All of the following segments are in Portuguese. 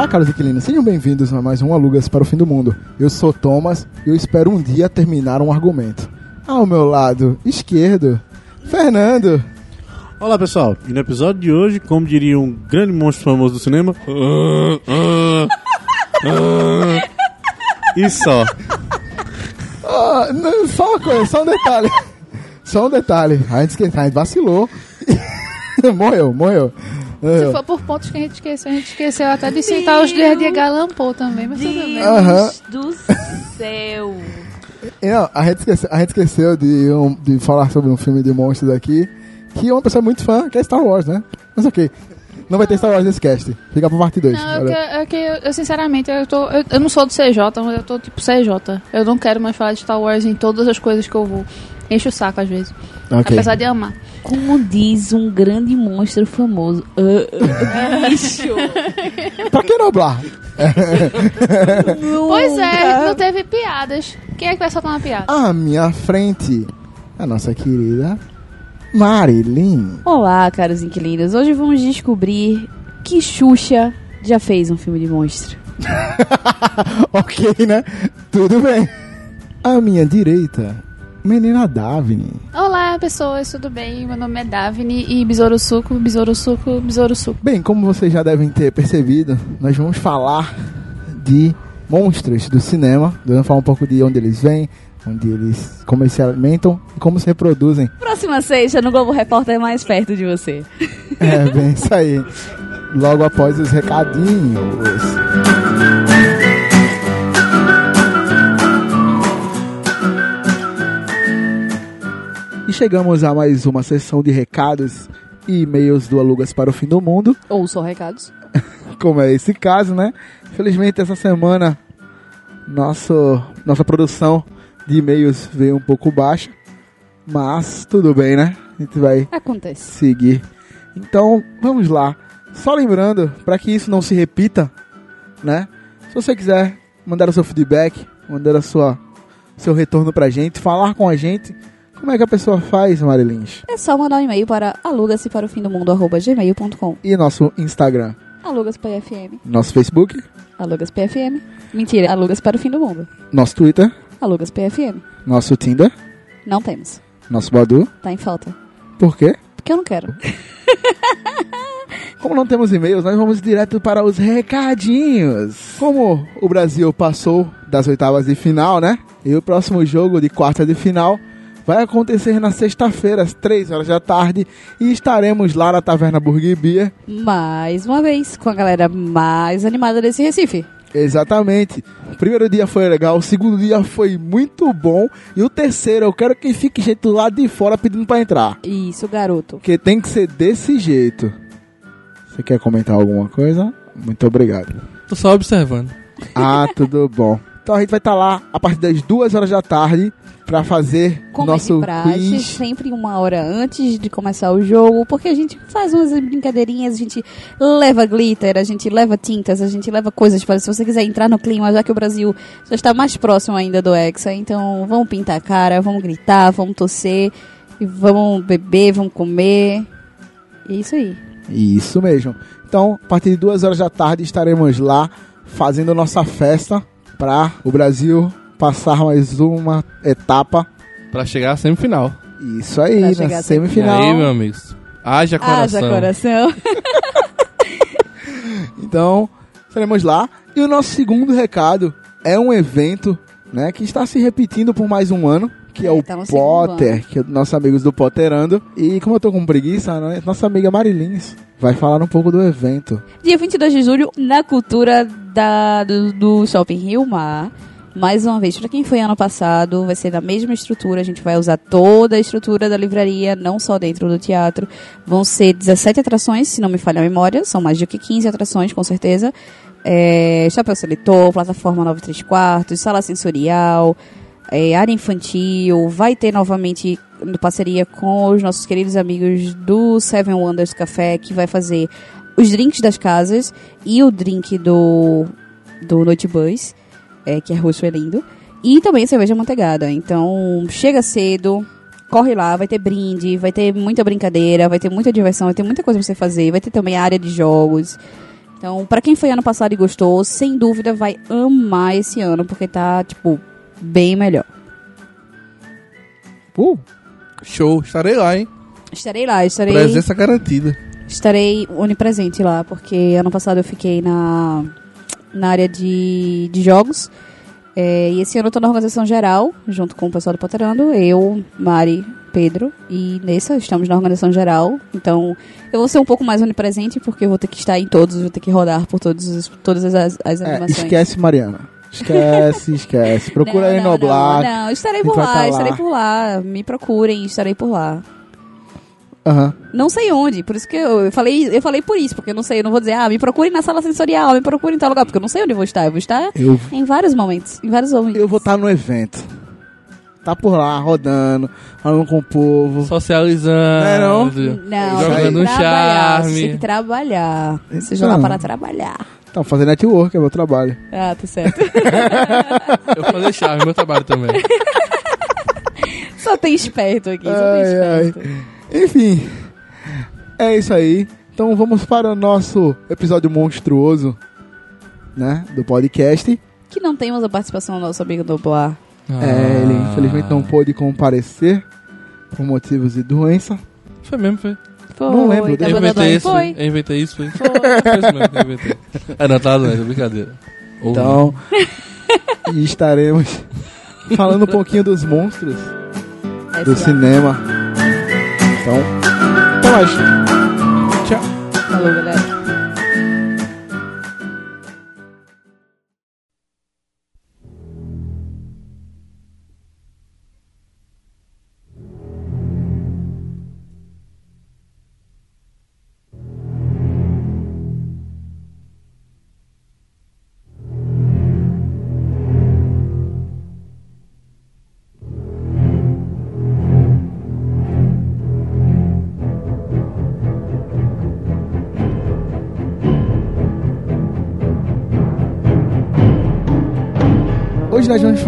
Olá, caros inquilinos, sejam bem-vindos a mais um Alugas para o Fim do Mundo. Eu sou Thomas e eu espero um dia terminar um argumento. Ao meu lado esquerdo, Fernando. Olá pessoal, e no episódio de hoje, como diria um grande monstro famoso do cinema, e só. Ah, não, só uma coisa, só um detalhe. Só um detalhe. A gente, esque- a gente vacilou. morreu, morreu. Se morreu. for por pontos que a gente esqueceu, a gente esqueceu até de citar os dias de Poe também, mas tudo bem. Do céu. Não, a gente esqueceu, a gente esqueceu de, um- de falar sobre um filme de monstros aqui, que é uma pessoa muito fã, que é Star Wars, né? Mas ok. Não vai ter Star Wars nesse cast. Fica pra parte 2. Não, é que, é que eu, eu, sinceramente, eu, tô, eu, eu não sou do CJ, mas eu tô tipo CJ. Eu não quero mais falar de Star Wars em todas as coisas que eu vou. Enche o saco às vezes. Ok. Apesar de amar. Como diz um grande monstro famoso. Ah, ah, bicho. Pra que noblar? Pois é, não teve piadas. Quem é que vai soltar uma piada? À minha frente, a nossa querida Marilyn. Olá, caros inquilinos. Hoje vamos descobrir que Xuxa já fez um filme de monstro. ok, né? Tudo bem. À minha direita, menina Davine. Olá, pessoas, tudo bem? Meu nome é Davine e Besouro Suco, Besouro Suco, Besouro Suco. Bem, como vocês já devem ter percebido, nós vamos falar de monstros do cinema. Vamos falar um pouco de onde eles vêm, onde eles, como eles se alimentam e como se reproduzem. Próxima sexta no Globo Repórter mais perto de você. É, bem, isso aí. Logo após os recadinhos. E chegamos a mais uma sessão de recados e e-mails do Alugas para o Fim do Mundo, Ou só recados. como é esse caso, né? Infelizmente, essa semana, nosso, nossa produção de e-mails veio um pouco baixa, mas tudo bem, né? A gente vai Acontece. seguir. Então, vamos lá. Só lembrando, para que isso não se repita, né? Se você quiser mandar o seu feedback, mandar a sua seu retorno pra gente, falar com a gente, como é que a pessoa faz, Marilins? É só mandar um e-mail para aluga-se para o fim do mundo, arroba gmail.com. E nosso Instagram, Alugas PFM. nosso Facebook, Alugas PFM. Mentira, alugas para o fim do mundo. nosso Twitter, Alugas PFM. nosso Tinder, Não temos. nosso Badu. Tá em falta. Por quê? Porque eu não quero. Como não temos e-mails, nós vamos direto para os recadinhos. Como o Brasil passou das oitavas de final, né? E o próximo jogo de quarta de final vai acontecer na sexta-feira, às 3 horas da tarde, e estaremos lá na Taverna Burger Beer. Mais uma vez, com a galera mais animada desse Recife. Exatamente. O primeiro dia foi legal, o segundo dia foi muito bom, e o terceiro eu quero que fique gente do lado de fora pedindo para entrar. Isso, garoto. Porque tem que ser desse jeito. Você quer comentar alguma coisa? Muito obrigado. Tô só observando. Ah, tudo bom. Então a gente vai estar lá a partir das duas horas da tarde pra fazer Como nosso é praxe, quiz. sempre uma hora antes de começar o jogo, porque a gente faz umas brincadeirinhas, a gente leva glitter, a gente leva tintas, a gente leva coisas para se você quiser entrar no clima, já que o Brasil já está mais próximo ainda do Hexa, então vamos pintar a cara, vamos gritar, vamos torcer, e vamos beber, vamos comer. É isso aí. Isso mesmo. Então, a partir de duas horas da tarde estaremos lá fazendo nossa festa pra o Brasil passar mais uma etapa. Pra chegar à semifinal. Isso aí, Pra na chegar à E semifinal. aí, meus amigos? Haja coração. Haja coração. Então, estaremos lá. E o nosso segundo recado é um evento, né, que está se repetindo por mais um ano, que é, É, o tá no segundo Potter, que é nossos amigos do Potterando. E como eu tô com preguiça, né, nossa amiga Marilins vai falar um pouco do evento. Dia 22 de julho, na cultura da, do, do Shopping Rio Mar. Mais uma vez, para quem foi ano passado, vai ser da mesma estrutura. A gente vai usar toda a estrutura da livraria, não só dentro do teatro. Vão ser 17 atrações, se não me falha a memória. São mais do que 15 atrações, com certeza. É, chapéu seletor, plataforma 9 3 quartos, sala sensorial, é, área infantil. Vai ter novamente parceria com os nossos queridos amigos do Seven Wonders Café, que vai fazer os drinks das casas e o drink do, do Noite Bus, é, que é roxo e lindo. E também cerveja manteigada. Então, chega cedo, corre lá, vai ter brinde, vai ter muita brincadeira, vai ter muita diversão, vai ter muita coisa pra você fazer, vai ter também área de jogos. Então, pra quem foi ano passado e gostou, sem dúvida vai amar esse ano, porque tá, tipo, bem melhor. Uh, Show, estarei lá, hein? Estarei lá, estarei, Presença garantida. estarei onipresente lá, porque ano passado eu fiquei na, na área de, de jogos. É, e esse ano eu tô na organização geral, junto com o pessoal do Potterando, eu, Mari, Pedro e Nessa, estamos na organização geral. Então, eu vou ser um pouco mais onipresente, porque eu vou ter que estar em todos, vou ter que rodar por todos os- todas as, as é, animações. esquece Mariana. Esquece, esquece. Procura não, aí não, no Black. Não, não, estarei por lá, tá lá. estarei por lá. Me procurem, estarei por lá. Aham. Não sei onde, por isso que eu, eu falei, eu falei por isso, porque eu não sei, eu não vou dizer, ah, me procurem na sala sensorial, me procurem em tal lugar, porque eu não sei onde eu vou estar. Eu vou estar Eu, em vários momentos, em vários momentos. eu vou estar no evento. Tá por lá, rodando, falando com o povo. Socializando. É, não? Não, Jogando um trabalhar, charme. Você tem que trabalhar. Seja Então. lá para trabalhar. Então, fazer network é meu trabalho. Ah, tá certo. Eu vou fazer chave, meu trabalho também. só tem esperto aqui, só tem Ai, esperto. Enfim, é isso aí. Então vamos para o nosso episódio monstruoso, né, do podcast. Que não temos a participação do nosso amigo do Boa. É, ele infelizmente não pôde comparecer por motivos de doença. Foi mesmo, foi. Foi, Não lembro Eu dele. inventei isso, Foi. eu inventei isso, foi. Foi isso mesmo, eu inventei. É, não, tá doendo, é brincadeira. Ou Então, e estaremos falando um pouquinho dos monstros É do cinema. Então, até mais. Tchau. Falou, galera.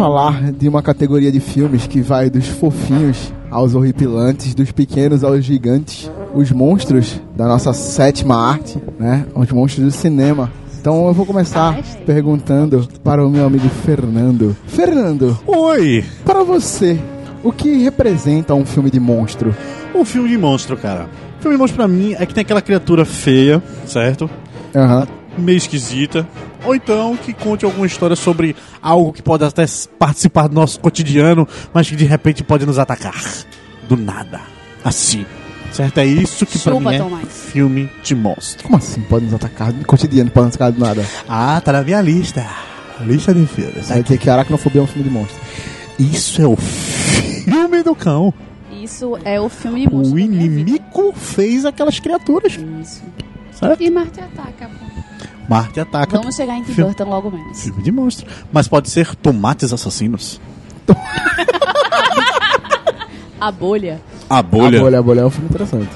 Falar de uma categoria de filmes que vai dos fofinhos aos horripilantes, dos pequenos aos gigantes, os monstros da nossa sétima arte, né? Os monstros do cinema. Então eu vou começar perguntando para o meu amigo Fernando. Fernando, Oi! para você, o que representa um filme de monstro? Um filme de monstro, cara. filme de monstro pra mim é que tem aquela criatura feia, certo? Aham. Meio esquisita. Ou então que conte alguma história sobre algo que pode até participar do nosso cotidiano, mas que de repente pode nos atacar. Do nada. Assim. Certo? É isso que pra Chupa, mim é filme de monstro. Como assim pode nos atacar no cotidiano, pode nos atacar do nada? Ah, tá na minha lista. Lista de filmes. Vai dizer que aracnofobia é um filme de monstro. Isso é o filme do cão. Isso é o filme de monstro. O da minha vida. inimigo fez aquelas criaturas. Isso. Certo? E Marte ataca, pô. Marte ataca. Vamos chegar em Tim Filme- Burton logo menos. Filme de monstro. Mas pode ser tomates assassinos. A bolha. A A bolha, a bolha é um filme interessante.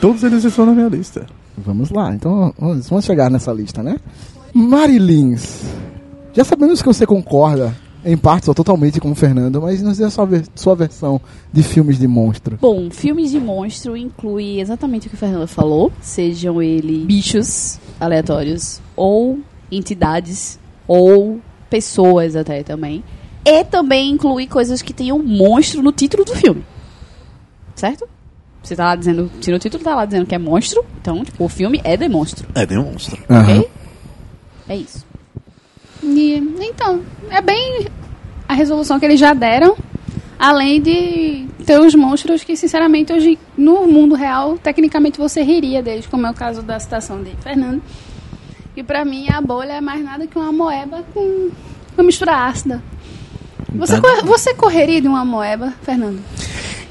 Todos eles estão na minha lista. Vamos lá, então vamos, vamos chegar nessa lista, né? Marilins, já sabemos que você concorda, em partes ou totalmente com o Fernando, mas nos dê a sua, ver- sua versão de filmes de monstro. Bom, filmes de monstro inclui exatamente o que o Fernando falou, sejam ele bichos aleatórios ou entidades ou pessoas até também. E também inclui coisas que tenham monstro no título do filme. Certo? Você tá lá dizendo, se no título tá lá dizendo que é monstro, então, tipo, o filme é de monstro, É de monstro. ok? É isso. E, então, é bem a resolução que eles já deram, além de ter os monstros que, sinceramente, hoje, no mundo real, tecnicamente você riria deles, como é o caso da citação de Fernando. E pra mim, a bolha é mais nada que uma moeba com uma mistura ácida. Você, Tá. cor- você correria de uma moeba, Fernando?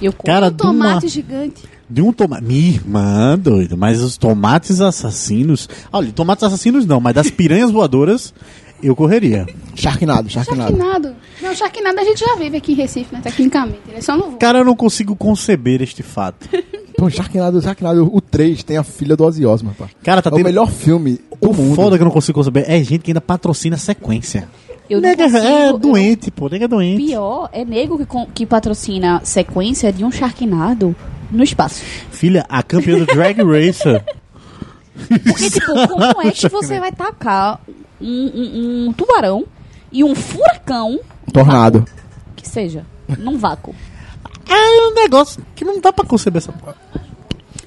Eu Cara, Um de uma, tomate gigante. de um tomate. Minha irmã, doido. Mas os tomates assassinos. Olha, tomates assassinos não, mas das piranhas voadoras eu correria. Sharknado, Sharknado. Sharknado. Não, Sharknado a gente já vive aqui em Recife, né? Tecnicamente. Ele só não voa. Cara, eu não consigo conceber este fato. Pô, Sharknado, Sharknado, o 3 tem a filha do Ozzy Osbourne, pá. Cara, tá É o tendo. melhor filme do O mundo. foda que eu não consigo conceber é gente que ainda patrocina a sequência. Eu não Nega consigo, é eu doente, pô. Nega é doente. Pior é nego que, que patrocina sequência de um Sharknado no espaço. Filha, a campeã do Drag Racer. Porque, tipo, como é que você vai tacar um, um- um tubarão e um furacão, Tornado. que seja, num vácuo? É um negócio que não dá pra conceber essa porra.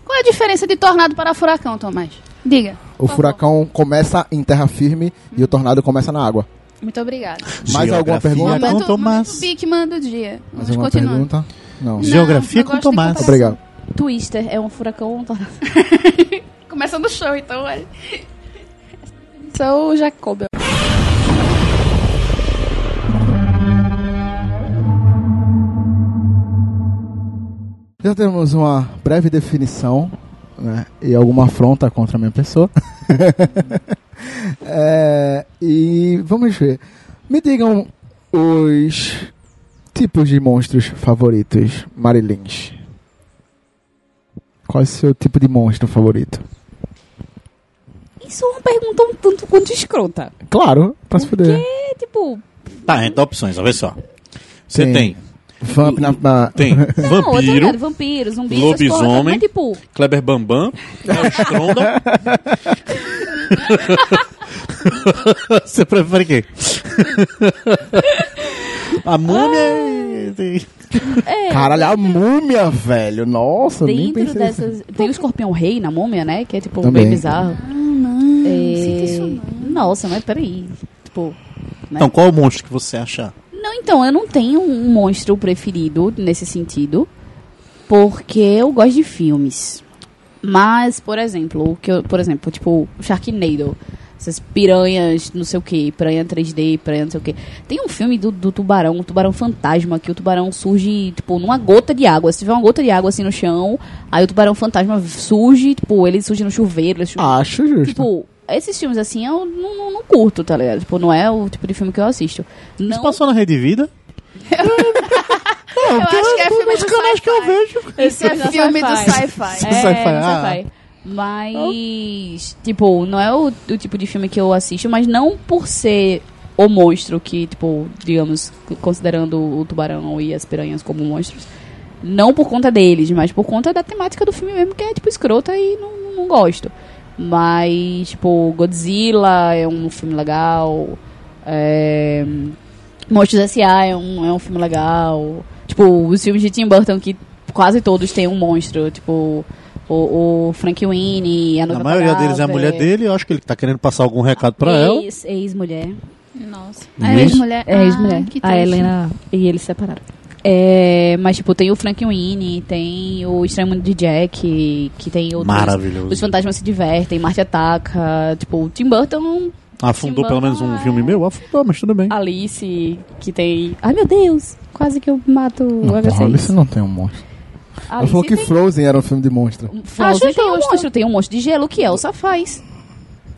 Qual é a diferença de tornado para furacão, Tomás? Diga. O furacão começa em terra firme e o tornado começa na água. Muito obrigada. Mais alguma pergunta? com Momento, Tomás. momento Bigman do dia. Mais Vamos alguma continuando. pergunta? Não. Não, Geografia eu com Tomás. Obrigado. Twister é um furacão ou um tornado? Começando o show, então, olha. Sou o Jacob. Já temos uma breve definição né, e alguma afronta contra a minha pessoa. É, e vamos ver. Me digam os tipos de monstros favoritos, Marilins. Qual é o seu tipo de monstro favorito? Isso é uma pergunta um tanto quanto escrota. Claro, pra se fuder. É, tipo... Tá, a gente dá opções, olha só. Você Tem. tem, Vamp na, na- tem Não, vampiro, vampiro, zumbi, lobisomem. porra, mas, tipo... Kleber Bambam, Léo Stronda. Você prefere quê? A múmia e... É, Caralho, a múmia, velho. Nossa, dentro dessas... Tem o escorpião rei na múmia, né? Que é, tipo, Também. bem bizarro. Ah, não. É... sinto isso Nossa, mas peraí. Tipo... né? Então, qual o monstro que você acha? Não, então, eu não tenho um monstro preferido nesse sentido, porque eu gosto de filmes. Mas, por exemplo, o que eu, por exemplo, tipo, o Sharknado, essas piranhas, não sei o que, piranha 3D, piranha não sei o que. Tem um filme do, do tubarão, o tubarão fantasma, que o tubarão surge, tipo, numa gota de água. Se tiver uma gota de água assim no chão, aí o tubarão fantasma surge, tipo, ele surge no chuveiro, ele surge Acho justo. Tipo, esses filmes assim eu não, não, não curto, tá ligado? Tipo, não é o tipo de filme que eu assisto. Isso Não, passou na Rede Vida? Eu acho que é filme do canais que eu vejo. Esse é filme do sci-fi. sci-fi. É, Sci-fi, Mas, tipo, não é o, o tipo de filme que eu assisto, mas não por ser o monstro que, tipo, digamos, considerando o tubarão e as piranhas como monstros. Não por conta deles, mas por conta da temática do filme mesmo, que é, tipo, escrota e não, não- não gosto. Mas, tipo, Godzilla é um filme legal. É... Monstros S.A. é um, é um filme legal. Tipo, os filmes de Tim Burton, que quase todos têm um monstro. Tipo, o, o Frank Winnie, a A Noiva maioria deles é a mulher dele, eu acho que ele tá querendo passar algum recado pra ela. Ex, ex-mulher. Nossa. É ex-mulher. É ex-mulher. Ah, a. Helena e eles se separaram. É, mas, tipo, tem o Frank Winnie, tem o Estranho Mundo de Jack, que tem outros... Maravilhoso. Os fantasmas se divertem, Marte ataca. Tipo, o Tim Burton, Afundou Tim pelo menos um Burton filme é- meu? Afundou, mas tudo bem. Alice, que tem. Ai meu Deus! Quase que eu mato o Não, porra, HC. Alice não tem um monstro. Ela Alice falou que tem... Frozen era um filme de monstro. Frozen Acho tem um monstro, tem um monstro de gelo que Elsa faz.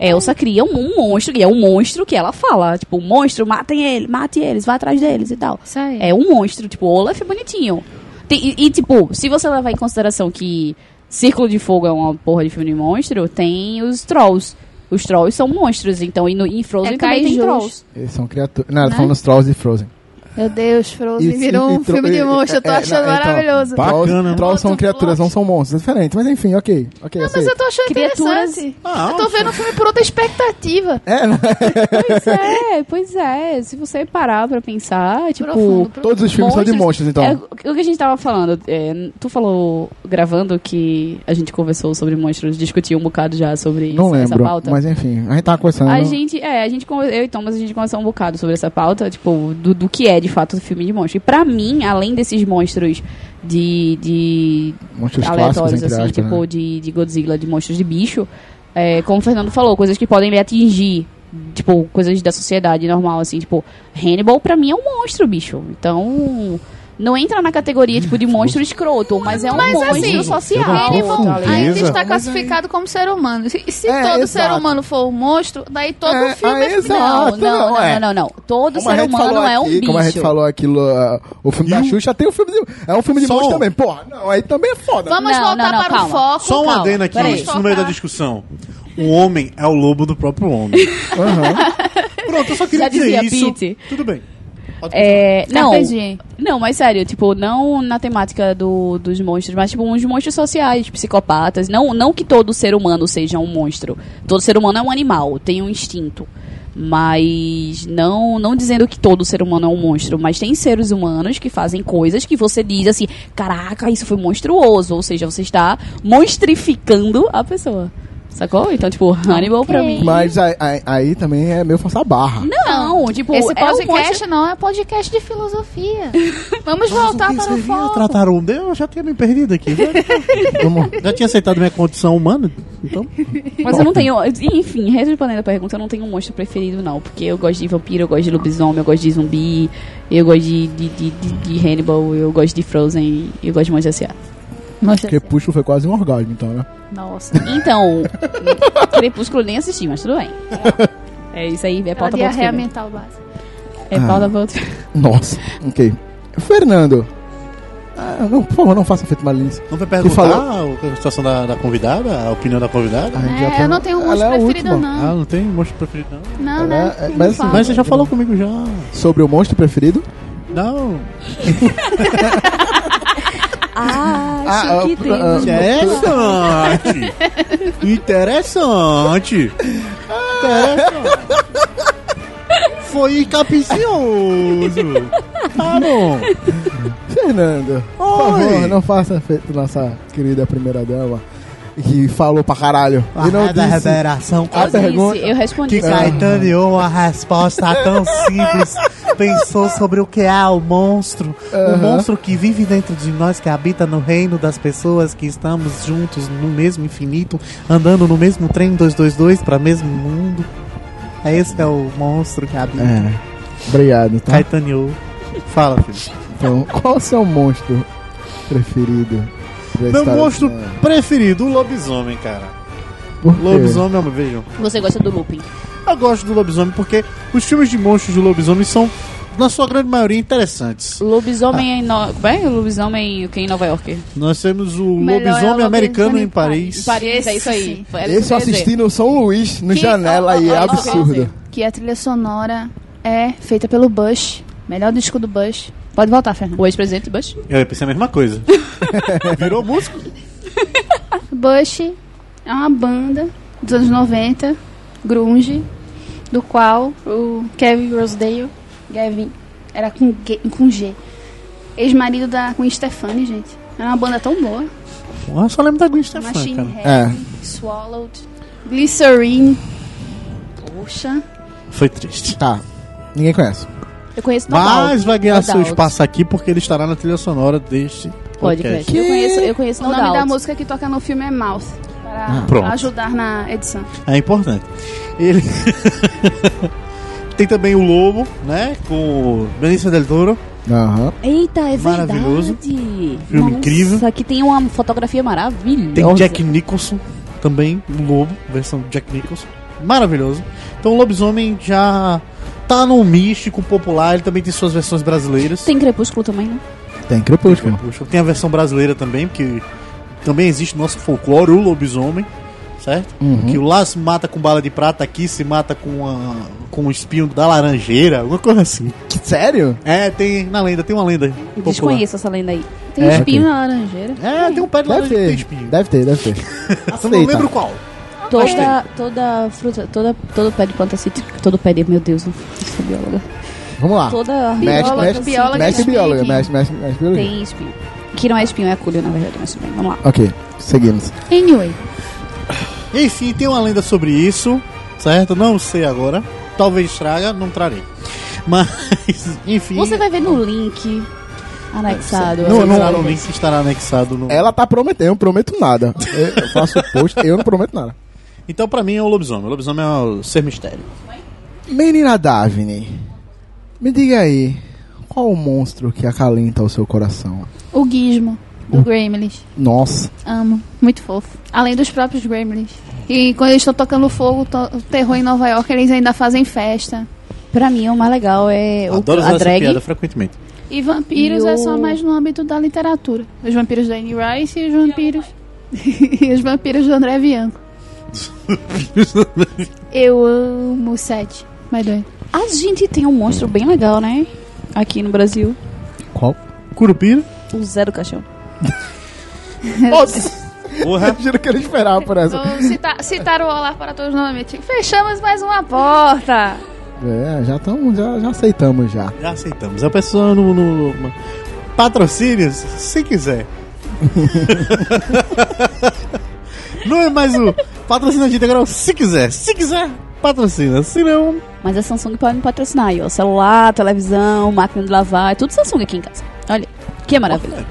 Elsa cria um, monstro, e é um monstro que ela fala. Tipo, monstro, matem ele, mate eles, vá atrás deles e tal. Aí. É um monstro, tipo, Olaf é bonitinho. Tem- e, e, tipo, se você levar em consideração que Círculo de Fogo é uma porra de filme de monstro, tem os Trolls. Os Trolls são monstros, então, e no, em Frozen É também tem. Trolls. Eles são criaturas. Não, ela tá Né? falando os Trolls de Frozen. Meu Deus, Frozen E- virou e- um e tro- filme de e- monstro. Eu tô é, achando não, então, maravilhoso. Bacana. Trolls, Trolls são criaturas, plot. não são monstros. É diferente, mas enfim, ok. ok Não, mas eu tô achando Criaturas- interessante. Ah, eu tô vendo o filme por outra expectativa. É, né? Pois é, pois é. Se você parar pra pensar, tipo. Profundo, profundo. Todos os filmes são de monstros, então. É, o que a gente tava falando, é, tu falou gravando que a gente conversou sobre monstros, discutiu um bocado já sobre não essa lembro, pauta. mas enfim, a gente tava conversando. A gente, é, a gente, eu e Thomas, a gente conversou um bocado sobre essa pauta, tipo, do, do que é de fato o filme de monstro. E pra mim, além desses monstros de, de Monstros aleatórios, assim, aspas, tipo né? de, de Godzilla, de monstros de bicho, é, como o Fernando falou, coisas que podem lhe atingir, tipo, coisas da sociedade normal, assim, tipo, Hannibal pra mim é um monstro, bicho. Então, não entra na categoria, tipo, de monstro escroto, mas é um Mas, monstro assim, social. Ligado? ainda está classificado como ser humano. Se, se É, todo exato. ser humano for um monstro, daí todo É, filme ah, é exato. Não, não, não, é. não, não, não. Todo Como ser humano falou é um aqui, bicho. Como a gente falou aquilo, uh, o filme da E Xuxa tem um filme de, é um filme de Só monstro também. Porra, não, aí também é foda. Vamos Não, voltar não, não, para calma. o foco. Só um adendo aqui, peraí. no meio da discussão. O homem é o lobo do próprio homem. Aham. Pronto, eu só queria Já dizer dizia isso. Pete. Tudo bem. É, não, não, mas sério, tipo, não na temática do, dos monstros, mas tipo, uns monstros sociais, psicopatas. Não, não que todo ser humano seja um monstro. Todo ser humano é um animal, tem um instinto. Mas não, não dizendo que todo ser humano é um monstro, mas tem seres humanos que fazem coisas que você diz assim, caraca, isso foi monstruoso. Ou seja, você está monstrificando a pessoa. Sacou? Então, tipo, Hannibal pra mim. Mas aí, aí- aí também é meio forçar a barra. Não, tipo, Esse é um podcast monstro- não é podcast de filosofia. Vamos voltar para o foco. tratar um deus, eu já tinha me perdido aqui. Já, Vamos- já tinha aceitado minha condição humana, então... Mas eu não tenho. Enfim, respondendo a pergunta, eu não tenho um monstro preferido, não. Porque eu gosto de vampiro, eu gosto de lobisomem, eu gosto de zumbi, eu gosto de, de, de, de- de Hannibal, eu gosto de Frozen, eu gosto de Monstros S.A. Mostra Crepúsculo foi quase um orgasmo, então, né? Nossa. Então, Crepúsculo nem assisti, mas tudo bem. É isso aí, é Aquela pauta pra outro filme. mental básica. É Ah. pauta pra outro filme. Nossa, ok. Fernando. Ah, não, por favor, não faça feito malins. Não vai Tu perguntar falou- a situação da, da convidada, a opinião da convidada? A gente já É, eu não tenho um Ela monstro é a preferido, última. Ah, não. não tem monstro preferido, não? Não, Ela né? é- Não mas assim, fala. Mas você já falou comigo já. Sobre o monstro preferido? Não. Ah, Ah, achei ah, tem. ah, Interessante. Interessante. Interessante. Foi capicioso. Tá bom. Fernando, por favor, não faça feito nossa querida primeira dama. Que falou pra caralho. E não disse revelação. a Eu pergunta. disse, eu respondi. Que Caetano a resposta tão simples. Pensou sobre o que é o monstro. O Aham. monstro que vive dentro de nós, que habita no reino das pessoas, que estamos juntos no mesmo infinito, andando no mesmo trem 222 para mesmo mundo. É esse é o monstro que habita. É. Obrigado, tá? Caetano. Fala, filho. Então, qual o seu monstro preferido? Meu monstro cinema? preferido, o lobisomem, cara. Por quê? Lobisomem, vejam. Você gosta do Lupin. Eu gosto do lobisomem porque os filmes de monstros de lobisomem são, na sua grande maioria, interessantes. Lobisomem em no... Como é? Lobisomem o quê? em Nova York. Nós temos o Melhor é lobisomem o americano em Paris. Paris, é isso aí. Isso Esse que eu assisti no São Luís, no Que- Janela, ó, e ó, é ó, absurdo. Que a trilha sonora é feita pelo Bush. Melhor disco do Bush. Pode voltar, Fernando. O ex-presidente Bush. Eu pensei a mesma coisa. Virou músico? Bush é uma banda dos anos 90, grunge, do qual o Kevin Rosedale, Gavin, era com, G- com G. Ex-marido da Gwen Stefani, gente. Era uma banda tão boa. Eu só lembro da Gwen Stefani, Machine cara. Head, Swallowed, Glycerine. Poxa. Foi triste. Tá. Ninguém conhece. Eu conheço Mas vai ganhar seu espaço aqui porque ele estará na trilha sonora deste Pode, podcast. pode. Eu conheço, eu conheço O No nome da música que toca no filme é Mouth. Para Pronto. ajudar na edição. É importante. Ele tem também o Lobo, né? Com o Benício del Toro. Aham. Eita, é verdade. Maravilhoso. Filme Filme incrível. Aqui tem uma fotografia maravilhosa. Tem Jack Nicholson também, o Lobo, versão Jack Nicholson. Maravilhoso. Então o Lobisomem já tá no místico popular, ele também tem suas versões brasileiras. Tem Crepúsculo também, né? Tem Crepúsculo. Puxa, Tem a versão brasileira também, porque também existe no nosso folclore o lobisomem, certo? Uhum. Que lá se mata com bala de prata, aqui se mata com, a, com o espinho da laranjeira, alguma coisa assim. Sério? É, tem na lenda, tem uma lenda popular. Desconheço essa lenda aí. Tem É, espinho ok. na laranjeira. É, tem um pé de Deve laranja que tem ter. espinho. Deve ter, deve ter. Eu não lembro qual. Toda, toda fruta, toda, todo pé de planta cítrica, todo pé de, meu Deus, não sou bióloga. Vamos lá. Toda Bióloga, mexe, bióloga mexe bióloga, mexe, mexe, mexe bióloga. tem espinho. Que não é espinho, é culho, na verdade, mas bem, vamos lá. Ok, seguimos. Anyway. Enfim, tem uma lenda sobre isso, certo? Não sei agora. Talvez traga, não trarei. Mas, enfim. Você vai ver no link anexado. Não, não, o link estará anexado no. Ela tá prometendo, eu não prometo nada. Eu faço post, eu não prometo nada. Então, pra mim, é o lobisomem. O lobisomem é o ser mistério. Menina Daphne, me diga aí, qual o monstro que acalenta o seu coração? O Gizmo, do Gremlins. Nossa, Amo. Muito fofo. Além dos próprios Gremlins. E quando eles estão tocando fogo, to- o terror em Nova York, eles ainda fazem festa. Pra mim, o mais legal é o, Adoro a drag. piada frequentemente. E vampiros E é o- só mais no âmbito da literatura. Os vampiros da Anne Rice e os vampiros. e os vampiros do André Bianco. Eu amo o sete. Vai doido. A gente tem um monstro bem legal, né? aqui no Brasil. Qual? Curupira. O Zé do Caixão. Porra. Juro que ele esperava por essa. Vou citar, citar o Olá para Todos novamente. Fechamos mais uma porta. É, já, tamo, já, já aceitamos já. Já aceitamos. A pessoa no, no, no- patrocínios, se quiser. não é mais o patrocínio de integral, se quiser. Se quiser, patrocina. Se não, Mas a Samsung pode me patrocinar aí, ó. Celular, televisão, máquina de lavar, é tudo Samsung aqui em casa. Olha, que maravilha.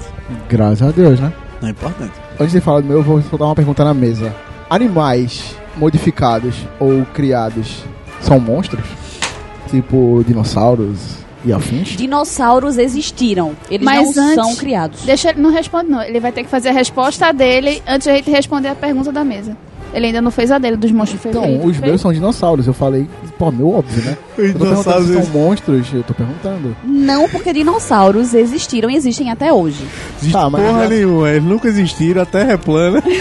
Graças a Deus, né? não é importante. Antes de falar do meu, eu vou soltar uma pergunta na mesa. Animais modificados ou criados são monstros? Tipo dinossauros e afins? Dinossauros existiram. Eles Mas não antes- são criados. Deixa ele não responde, não. Ele vai ter que fazer a resposta dele antes de a gente responder a pergunta da mesa. Ele ainda não fez a dele, dos monstros Então, feitos. os meus são dinossauros. Eu falei, pô, meu óbvio, né? Perguntando se são monstros, eu tô perguntando. Não porque dinossauros existiram e existem até hoje. Existe Tá, mas porra já- nenhuma, eles nunca existiram, a Terra é plana.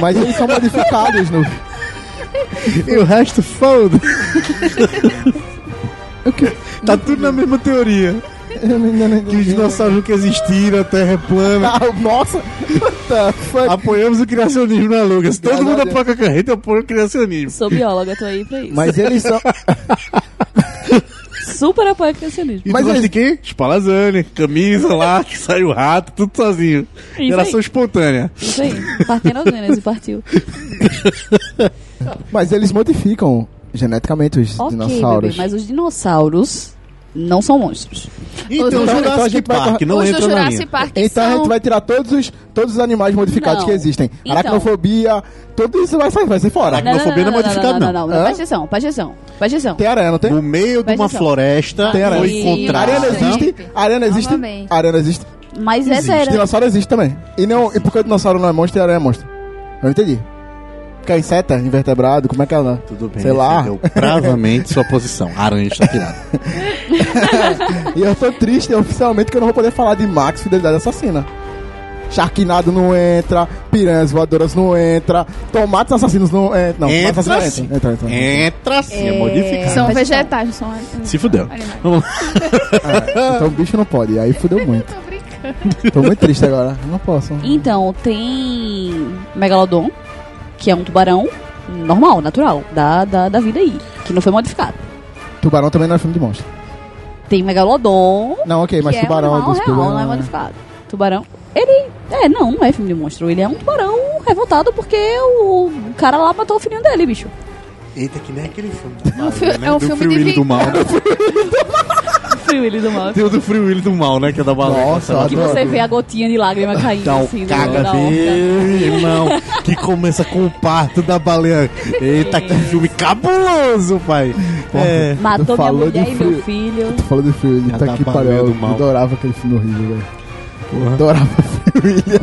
Mas eles são modificados no. e o resto foda. tá tudo na mesma teoria. Eu ainda não Que os dinossauros nunca existiram, a Terra é plana. Ah, Nossa! What the fuck? Apoiamos o criacionismo na Lucas. Todo Graças mundo apoia a carreta, eu apoio o criacionismo. Sou bióloga, tô aí pra isso. Mas eles são. Super apoio criacionismo. E Mas eles- de quê? Spalazane, camisa lá, que sai o rato, tudo sozinho. Isso Geração aí. espontânea. Isso aí. Partenogênese partiu. Mas eles modificam geneticamente os Ok, dinossauros. bebê, mas os dinossauros não são monstros. Então, Então, então a Jurassic gente vai Park não entra na linha. Park Então a são... gente vai tirar todos os, todos os animais modificados Não. que existem. Então. Aracnofobia, tudo isso vai sair, vai ser fora. Não. Aracnofobia não é modificado, não. não, não, Hã? Presta atenção, presta atenção. Presta atenção. Tem aranha, não tem? No meio de uma floresta, Tem aranha. foi. Arena Não. existe? Arena existe? Arena existe? Mas essa Existe. era. Dinossauro existe também. E, não, e porque o dinossauro não é monstro e a aranha é monstro? Eu não entendi. Porque é inseta, invertebrado, como é que ela... Tudo bem, Sei lá. defendeu bravamente sua posição. Aranha está tirada. E eu tô triste oficialmente que eu não vou poder falar de Max Fidelidade Assassina. Sharknado não entra, piranhas voadoras não entra, tomates assassinos não entra. Não, tomates Entra assassinos sim. entra. Entra, entra. Entra sim, é, É. modificado. São Presta vegetais, não são Se fudeu. É, então o bicho não pode, aí fudeu muito. Tô brincando. Tô muito triste agora, não posso. Então, tem Megalodon, que é um tubarão normal, natural, da, da, da vida aí, que não foi modificado. Tubarão também não é filme de monstro. Tem Megalodon, Não, ok, mas que tubarão é um real, não é tubarão- modificado. Tubarão, ele... É, não, não é filme de monstro. Ele é um tubarão revoltado porque o cara lá matou o filhinho dele, bicho. Eita, que nem aquele filme. É um fi- é um do filme Free de Willy do mal. Frio ele do mal. Tem o do Free Willy do mal, né? Que é da baleia. Nossa, Que adoro. você vê a gotinha de lágrima caindo Então, assim do- caga da dele, irmão. Que começa com o parto da baleia. Eita, que filme cabuloso, pai. É. Matou minha falou mulher de e frio. meu filho. Tu falou do Free Willy, Já tá tá aqui valendo pariu. Eu mal. adorava aquele filme horrível, velho. Adorava Free Willy.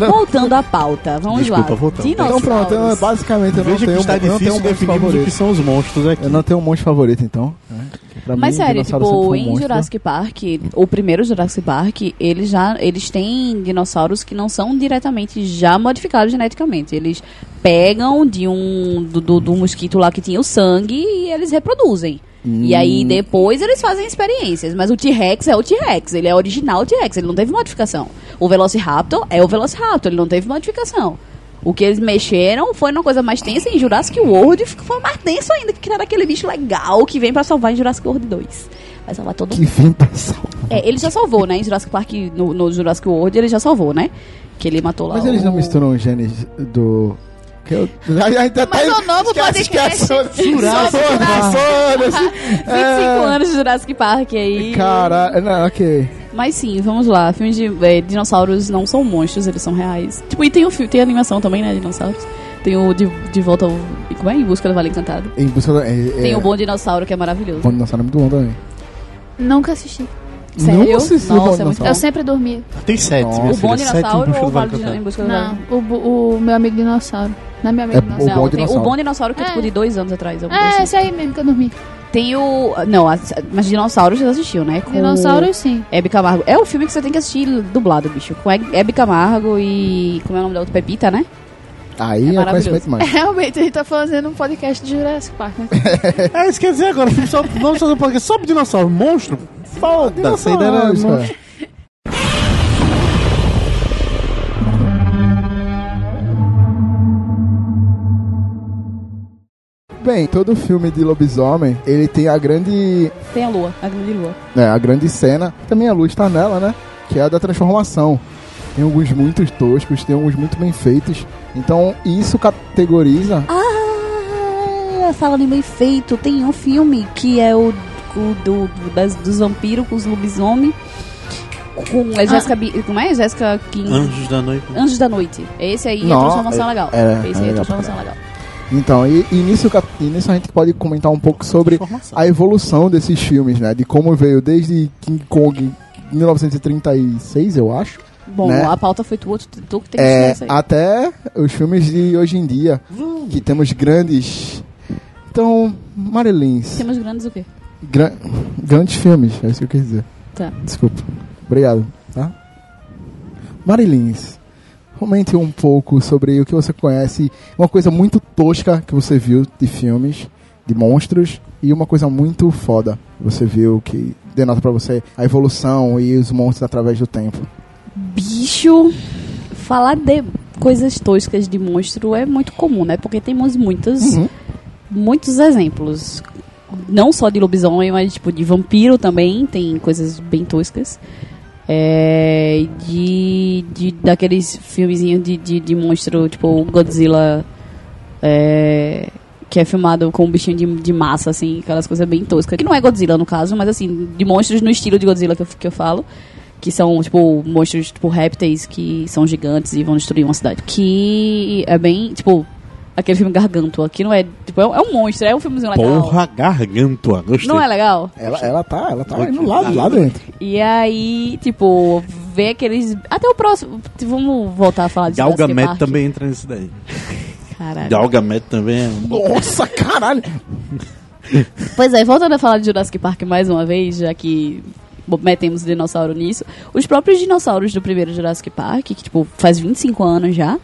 Voltando à pauta, vamos Desculpa, lá. voltando. Então pronto, eu, Dinossauros. basicamente eu não Veja tenho, que está eu não tenho difícil um monstro definirmos o que favorito. são os monstros aqui. Eu não tenho um monstro favorito, então. né? Pra Mas mim, sério, tipo, um em monstro. Jurassic Park, o primeiro Jurassic Park, eles já eles têm dinossauros que não são diretamente já modificados geneticamente. Eles pegam de um do, do, do mosquito lá que tinha o sangue e eles reproduzem. E aí Hum. depois eles fazem experiências. Mas o T-Rex é o T-Rex, ele é original T-Rex, ele não teve modificação. O Velociraptor é o Velociraptor, ele não teve modificação. O que eles mexeram foi numa coisa mais tensa em Jurassic World, foi mais tenso ainda, que criaram aquele bicho legal que vem pra salvar em Jurassic World 2. Vai salvar todo Que mundo. fim pra salvar. É, ele já salvou, né? Em Jurassic Park, no, no Jurassic World, ele já salvou, né? Que ele matou lá Mas eles não o- misturam os genes do. Que eu... a, a, a, Mas o novo podcast sobre Jurassic. Foda-se. 25 É. anos de Jurassic Park aí. Cara, não, ok. Mas sim, vamos lá. Filmes de é, dinossauros não são monstros, eles são reais. Tipo, e tem o filme, tem a animação também, né? Dinossauros. Tem o De, de Volta ao. Como é? Em Busca do Vale Encantado. Em busca do. É, Tem é, o Bom Dinossauro, que é maravilhoso. Bom Dinossauro é muito bom também. Nunca assisti. Sério? Não assisti Bom Nossa, é muito Dinossauro. Eu sempre dormia. Tem sete, Nossa. minha O Bom filha. Em Dinossauro ou o Vale de, em Encantado. Busca do Não, o, o meu amigo dinossauro. Não é meu amigo É dinossauro. o Bom tem o Dinossauro. Bom Dinossauro, que é tipo de dois anos atrás. É, assim. esse aí mesmo que eu dormi. Tem o. Não, as- mas Dinossauros já assistiu, né? Com Dinossauros, sim. Hebe Camargo. É o filme que você tem que assistir dublado, bicho. Com Hebe Camargo e. Como é o nome da outra? Pepita, né? Aí É é, conhecimento mais. Realmente, a gente tá fazendo um podcast de Jurassic Park. Né? É, isso quer dizer agora, filme só, vamos fazer um podcast só pro dinossauro. Monstro? Foda-se, ainda era Isso, é. Bem, todo filme de lobisomem, ele tem a grande, Tem a lua, a grande lua. né, a grande cena, também a luz tá nela, né? Que é a da transformação. Tem alguns muito toscos, tem alguns muito bem feitos. Então, isso categoriza Ah, falando em bem feito, tem um filme que é o, o do, do- das, dos vampiros com os lobisomem. Com a Jéssica. Bi- Como é? Jéssica King. Anjos da Noite. Anjos da Noite. Esse aí é Não, transformação é- legal. é- é Esse aí é legal transformação pra legal. Então, e, e nisso, e nisso a gente pode comentar um pouco sobre a evolução desses filmes, né? De como veio desde King Kong em 1936, eu acho. Bom, Né? a pauta foi tua, tu, tu que tem que É, aí. até os filmes de hoje em dia, que temos grandes... Então, Marilins, Temos grandes o quê? Gran- grandes filmes, é isso que eu quis dizer. Tá. Desculpa. Obrigado, tá? Marilins, comente um pouco sobre o que você conhece, uma coisa muito tosca que você viu de filmes, de monstros, e uma coisa muito foda que você viu que denota pra você a evolução e os monstros através do tempo. Bicho, falar de coisas toscas de monstro é muito comum, né? Porque temos muitas, Uhum. muitos exemplos. Não só de lobisomem, mas tipo de vampiro também, tem coisas bem toscas. É, de, de daqueles filmezinhos de, de, de monstro, tipo Godzilla, é, que é filmado com um bichinho de, de massa, assim, aquelas coisas bem toscas. Que não é Godzilla no caso, mas assim, de monstros no estilo de Godzilla que eu, que eu falo. Que são, tipo, monstros, tipo, répteis que são gigantes e vão destruir uma cidade. Que é bem, tipo, aquele filme Gargantua, que não é, tipo, é um, é um monstro, é um filmezinho legal. Porra, gargantua. Gostei. Não é legal? Ela, ela tá, ela tá Oi, indo lá, lá dentro. E aí, tipo, ver aqueles. Até o próximo. Vamos voltar a falar de Jurassic Galgamet também entra nisso daí. Caralho. Galgamet também é. Nossa, caralho! Pois é, voltando a falar de Jurassic Park mais uma vez, já que metemos o dinossauro nisso. Os próprios dinossauros do primeiro Jurassic Park, que tipo, faz 25 anos já,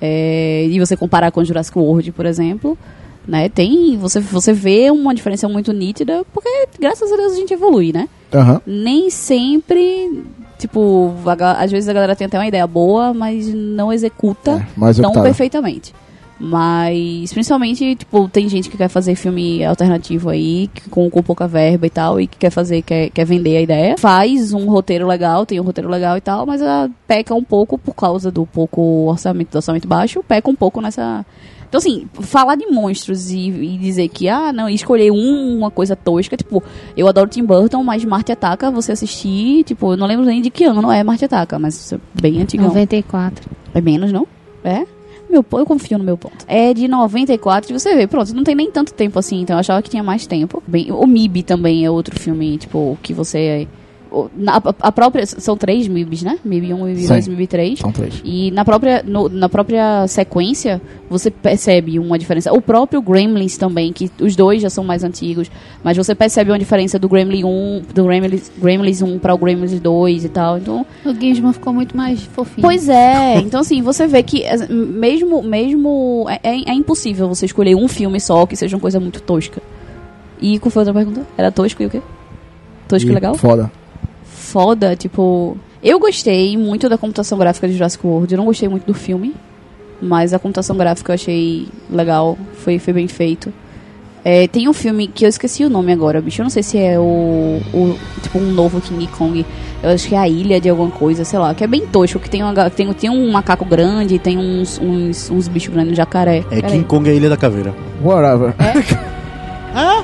é, e você comparar com o Jurassic World, por exemplo, né, tem, você, você vê uma diferença muito nítida, porque graças a Deus a gente evolui, né? Aham. nem sempre, tipo, a às vezes a galera tem até uma ideia boa, mas não executa É, tão perfeitamente. Mas, principalmente, tipo, tem gente que quer fazer filme alternativo aí, que- com, com pouca verba e tal, e que quer fazer, quer, quer vender a ideia. Faz um roteiro legal, tem um roteiro legal e tal, mas ela peca um pouco por causa do pouco orçamento, do orçamento baixo, peca um pouco nessa... Então, assim, falar de monstros e, e dizer que, ah, não, e escolher um, uma coisa tosca, tipo, eu adoro Tim Burton, mas Marte Ataca, você assistir, tipo, eu não lembro nem de que ano é Marte Ataca, mas é bem antigão. 94. É menos, não? É? Meu, eu confio no meu ponto. É de 94 e você vê, pronto, não tem nem tanto tempo assim, então eu achava que tinha mais tempo. Bem, o MIB também é outro filme, tipo, que você. Na- a, própria. São três MIBs, né? MIB 1, MIB 2, Sim. MIB 3. São três. E na própria, no- na própria sequência, você percebe uma diferença. O próprio Gremlins também, que os dois já são mais antigos, mas você percebe uma diferença do Gremlin 1, do Gremlins, Gremlins 1 para o Gremlins 2 e tal. Então, O Gizmo ficou muito mais fofinho. Pois é, então assim, você vê que as- mesmo, mesmo é, é- é impossível você escolher um filme só que seja uma coisa muito tosca. E qual foi a outra pergunta? Era tosco e o quê? Tosco e E legal? Foda. Foda, tipo. Eu gostei muito da computação gráfica de Jurassic World. Eu não gostei muito do filme. Mas a computação gráfica eu achei legal. Foi, foi bem feito. É, tem um filme que eu esqueci o nome agora, bicho. Eu não sei se é o, o- Tipo, um novo King Kong. Eu acho que é a ilha de alguma coisa, sei lá. Que é bem tosco. Que tem, uma, tem, tem um macaco grande, tem uns, uns, uns bichos grandes, um jacaré. É Peraí. King Kong e a Ilha da Caveira. Whatever.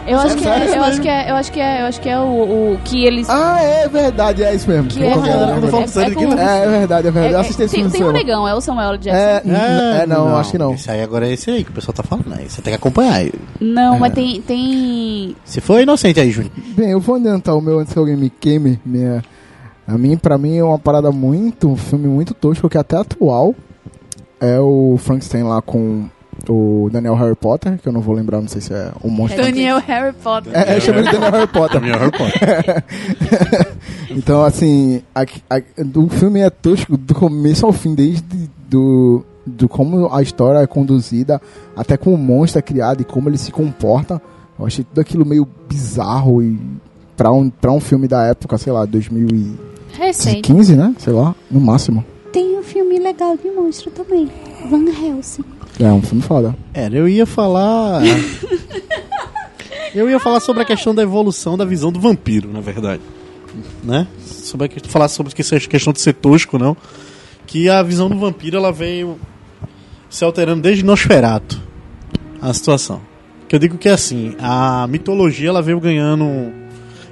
Eu acho, que Sério, é, eu acho que é. Eu acho que é. Eu acho que é o, o que eles. Ah, é verdade, é isso mesmo. que é, é, verdade. com- É, é verdade, é verdade. eu assisti esse tem, tem um negão, é o Samuel Jackson. É, é, não, acho que não. Esse aí agora é esse aí que o pessoal tá falando. Aí você tem que acompanhar. aí. Não, É. mas tem, tem. Se for inocente aí, Júnior. Bem, eu vou adiantar o meu antes que alguém me queime. Minha... A mim, pra mim, é uma parada muito. Um filme muito tosco, que até atual é o Frankenstein lá com o Daniel Harry Potter, que eu não vou lembrar, não sei se é um monstro. Daniel Harry Potter. É, eu chamo ele de Daniel Harry Potter. É Harry Potter. Então, assim, a, a- o filme é tosco do começo ao fim, desde do, do como a história é conduzida, até como o monstro é criado e como ele se comporta. Eu achei tudo aquilo meio bizarro e pra um, pra um filme da época, sei lá, 2015, Recente. né? Sei lá, no máximo. Tem um filme legal de monstro também. Van Helsing. É um filme foda. Era, eu ia falar. eu ia falar sobre a questão da evolução da visão do vampiro, na verdade. Né? Sobre a falar sobre que essa questão de ser tosco, não. Que a visão do vampiro ela veio se alterando desde Nosferato. A situação. Que eu digo que é assim, a mitologia ela veio ganhando.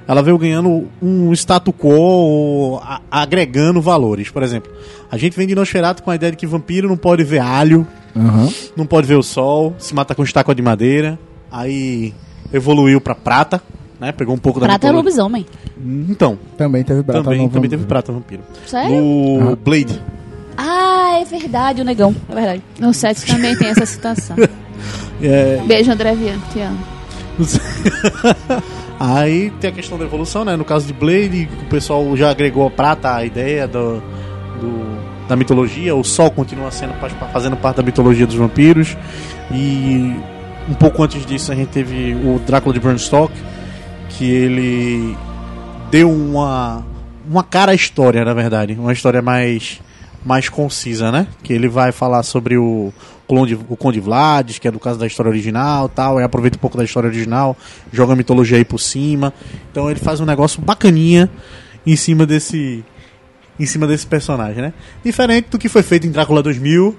Ela veio ganhando um status quo a- agregando valores. Por exemplo, a gente vem de Nosferato com a ideia de que vampiro não pode ver alho, Aham. não pode ver o sol, se mata com estátua de madeira. Aí evoluiu pra prata, né? Pegou um pouco da Prata é lobisomem. Então, também teve Brata Também, também teve prata vampiro. Sério? No Ah. Blade. Ah, é verdade, o negão. É verdade. No set também tem essa citação. É, Beijo, André Vian, te amo. Aí tem a questão da evolução, né? No caso de Blade, o pessoal já agregou a prata à ideia do, do- da mitologia. O sol continua sendo fazendo parte da mitologia dos vampiros. E um pouco antes disso a gente teve o Drácula de Bram Stoker, que ele deu uma uma cara à história, na verdade, uma história mais mais concisa, né? Que ele vai falar sobre o Conde, o Conde Vlades, que é do caso da história original, tal, e aproveita um pouco da história original, joga a mitologia aí por cima. Então ele faz um negócio bacaninha em cima desse em cima desse personagem, né? Diferente do que foi feito em Drácula 2000.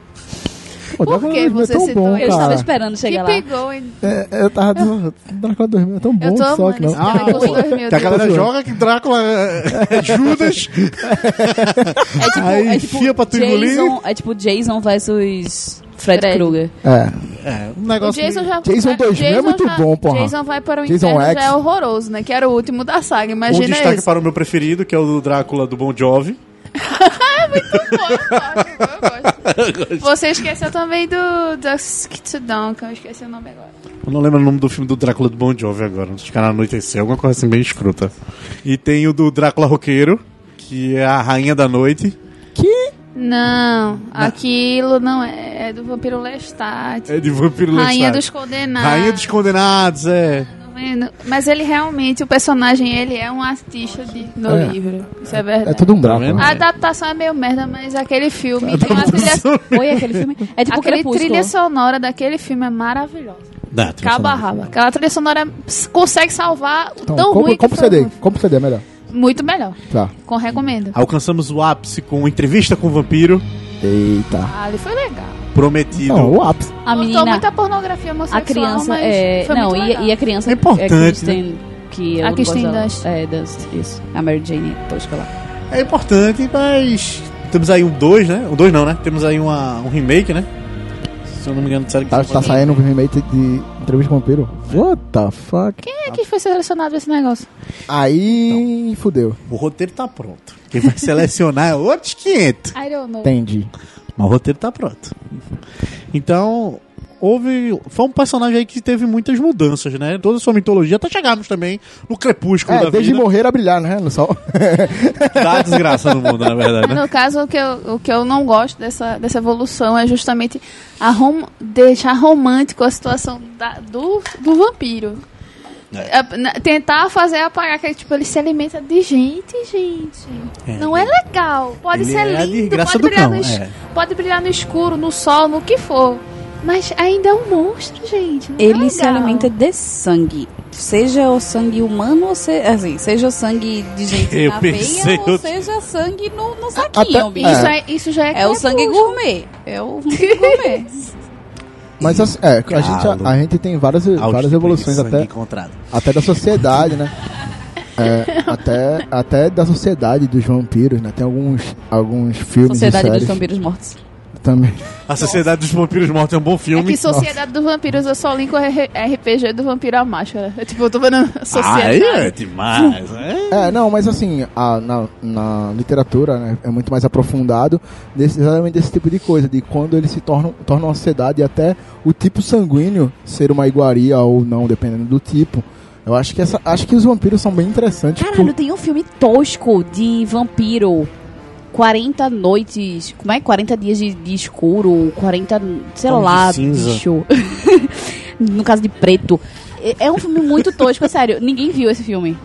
Pô, Por Drácula que 2000 é você tão citou bom? Eu estava esperando chegar Keep lá. going. É, eu tava dizendo, Drácula 2000 é tão bom Eu tô só que não. 2000. Que a galera joga que Drácula é Judas. É tipo, Aí é tipo enfia pra tu engolir. Jason, é tipo Jason versus Fred, Fred. Krueger. É, É, um O negócio. Jason já Jason 2000 é muito já- bom, porra. Jason vai para o Jason inferno X. já é horroroso, né? Que era o último da saga. Um Imagina destaque esse. para o meu preferido, que é o do Drácula do Bon Jovi. Eu gosto. Você esqueceu também do da Skitsudon, que eu esqueci o nome agora. Eu não lembro o nome do filme do Drácula do Bon Jovi agora. Acho que era Anoitecer, alguma coisa assim bem escrota. E tem o do Drácula Roqueiro, que é a Rainha da Noite. Não, aquilo não é, é do Vampiro Lestat. É de Vampiro Rainha Lestat. dos Condenados. Rainha dos Condenados, é. Tá? Mas ele realmente, o personagem, ele é um artista de, no É. livro. Isso é verdade. é tudo um Tá vendo? Drácula. A adaptação é meio merda, mas aquele filme tem uma trilha, Oi, aquele filme? É tipo aquele trilha sonora daquele filme é maravilhosa. Dá, a sonora. rabo. Aquela trilha sonora consegue salvar o Então, tão compra, ruim que compra o foi CD, o- compra o CD, é melhor. Muito melhor. Tá. Com recomendo. Alcançamos o ápice com entrevista com o vampiro Eita. Ah, ali foi legal. prometido. Não, o ápice. A menina, muita pornografia homossexual, a criança mas é... foi Não, muito e, legal. e a criança É importante, Kristen, que eu A não Kristen. Dunst. É, isso. A Mary Jane tosca lá. É importante, mas temos aí um 2, né? O 2 não, né? Temos aí uma, um remake, né? Se eu não me engano, disseram que Tá, tá saindo um remake de Entrevista com o Vampiro. What the fuck? Quem é que foi selecionado esse negócio? Aí, fudeu. O roteiro tá pronto. Quem vai selecionar é outros 500. I don't know. Entendi. Mas o roteiro tá pronto. Então, houve. Foi um personagem aí que teve muitas mudanças, né? Toda a sua mitologia, até chegarmos também no crepúsculo É, da desde vida. morrer a brilhar, né? No sol. Dá desgraça no mundo, na verdade, né? No caso, o que, eu, o que eu não gosto dessa, dessa evolução é justamente a rom deixar romântico a situação da- do, do vampiro. É, tentar fazer apagar que tipo, ele se alimenta de gente, gente. É, não é legal. Pode ele ser é lindo, desgraça pode brilhar, cão, no, é. pode brilhar no escuro, no sol, no que for. Mas ainda é um monstro, gente. não é Ele se legal. alimenta de sangue. Seja o sangue humano, ou se, assim, seja o sangue de gente Eu na pensei veia, ou seja sangue no, no saquinho, Até- bicho. Isso, é, isso já é É o sangue crepúsculo. gourmet. É o sangue gourmet. Mas assim, é, a gente, Galo. a gente tem várias, Alto várias evoluções sangue até, encontrado. até da sociedade, né? É, até, até da sociedade dos vampiros, né? Tem alguns, alguns filmes Sociedade e dos Vampiros Mortos. Também. A Sociedade dos Vampiros Mortos é um bom É filme. que Sociedade dos Vampiros eu só linko RPG do Vampiro à Máscara. É, tipo, eu tô vendo a Ai, sociedade. é demais. É. É, não, mas assim, a- na, na literatura né, é muito mais aprofundado desse, exatamente desse tipo de coisa, de quando eles se tornam, tornam uma sociedade e até o tipo sanguíneo ser uma iguaria ou não, dependendo do tipo. Eu acho que, essa, acho que os vampiros são bem interessantes. Caralho, por- tem um filme tosco de vampiro. 40 noites. Como é? 40 dias de, de escuro, 40. sei de lá, cinza. bicho. no caso de preto. É- É um filme muito tosco, é sério. Ninguém viu esse filme.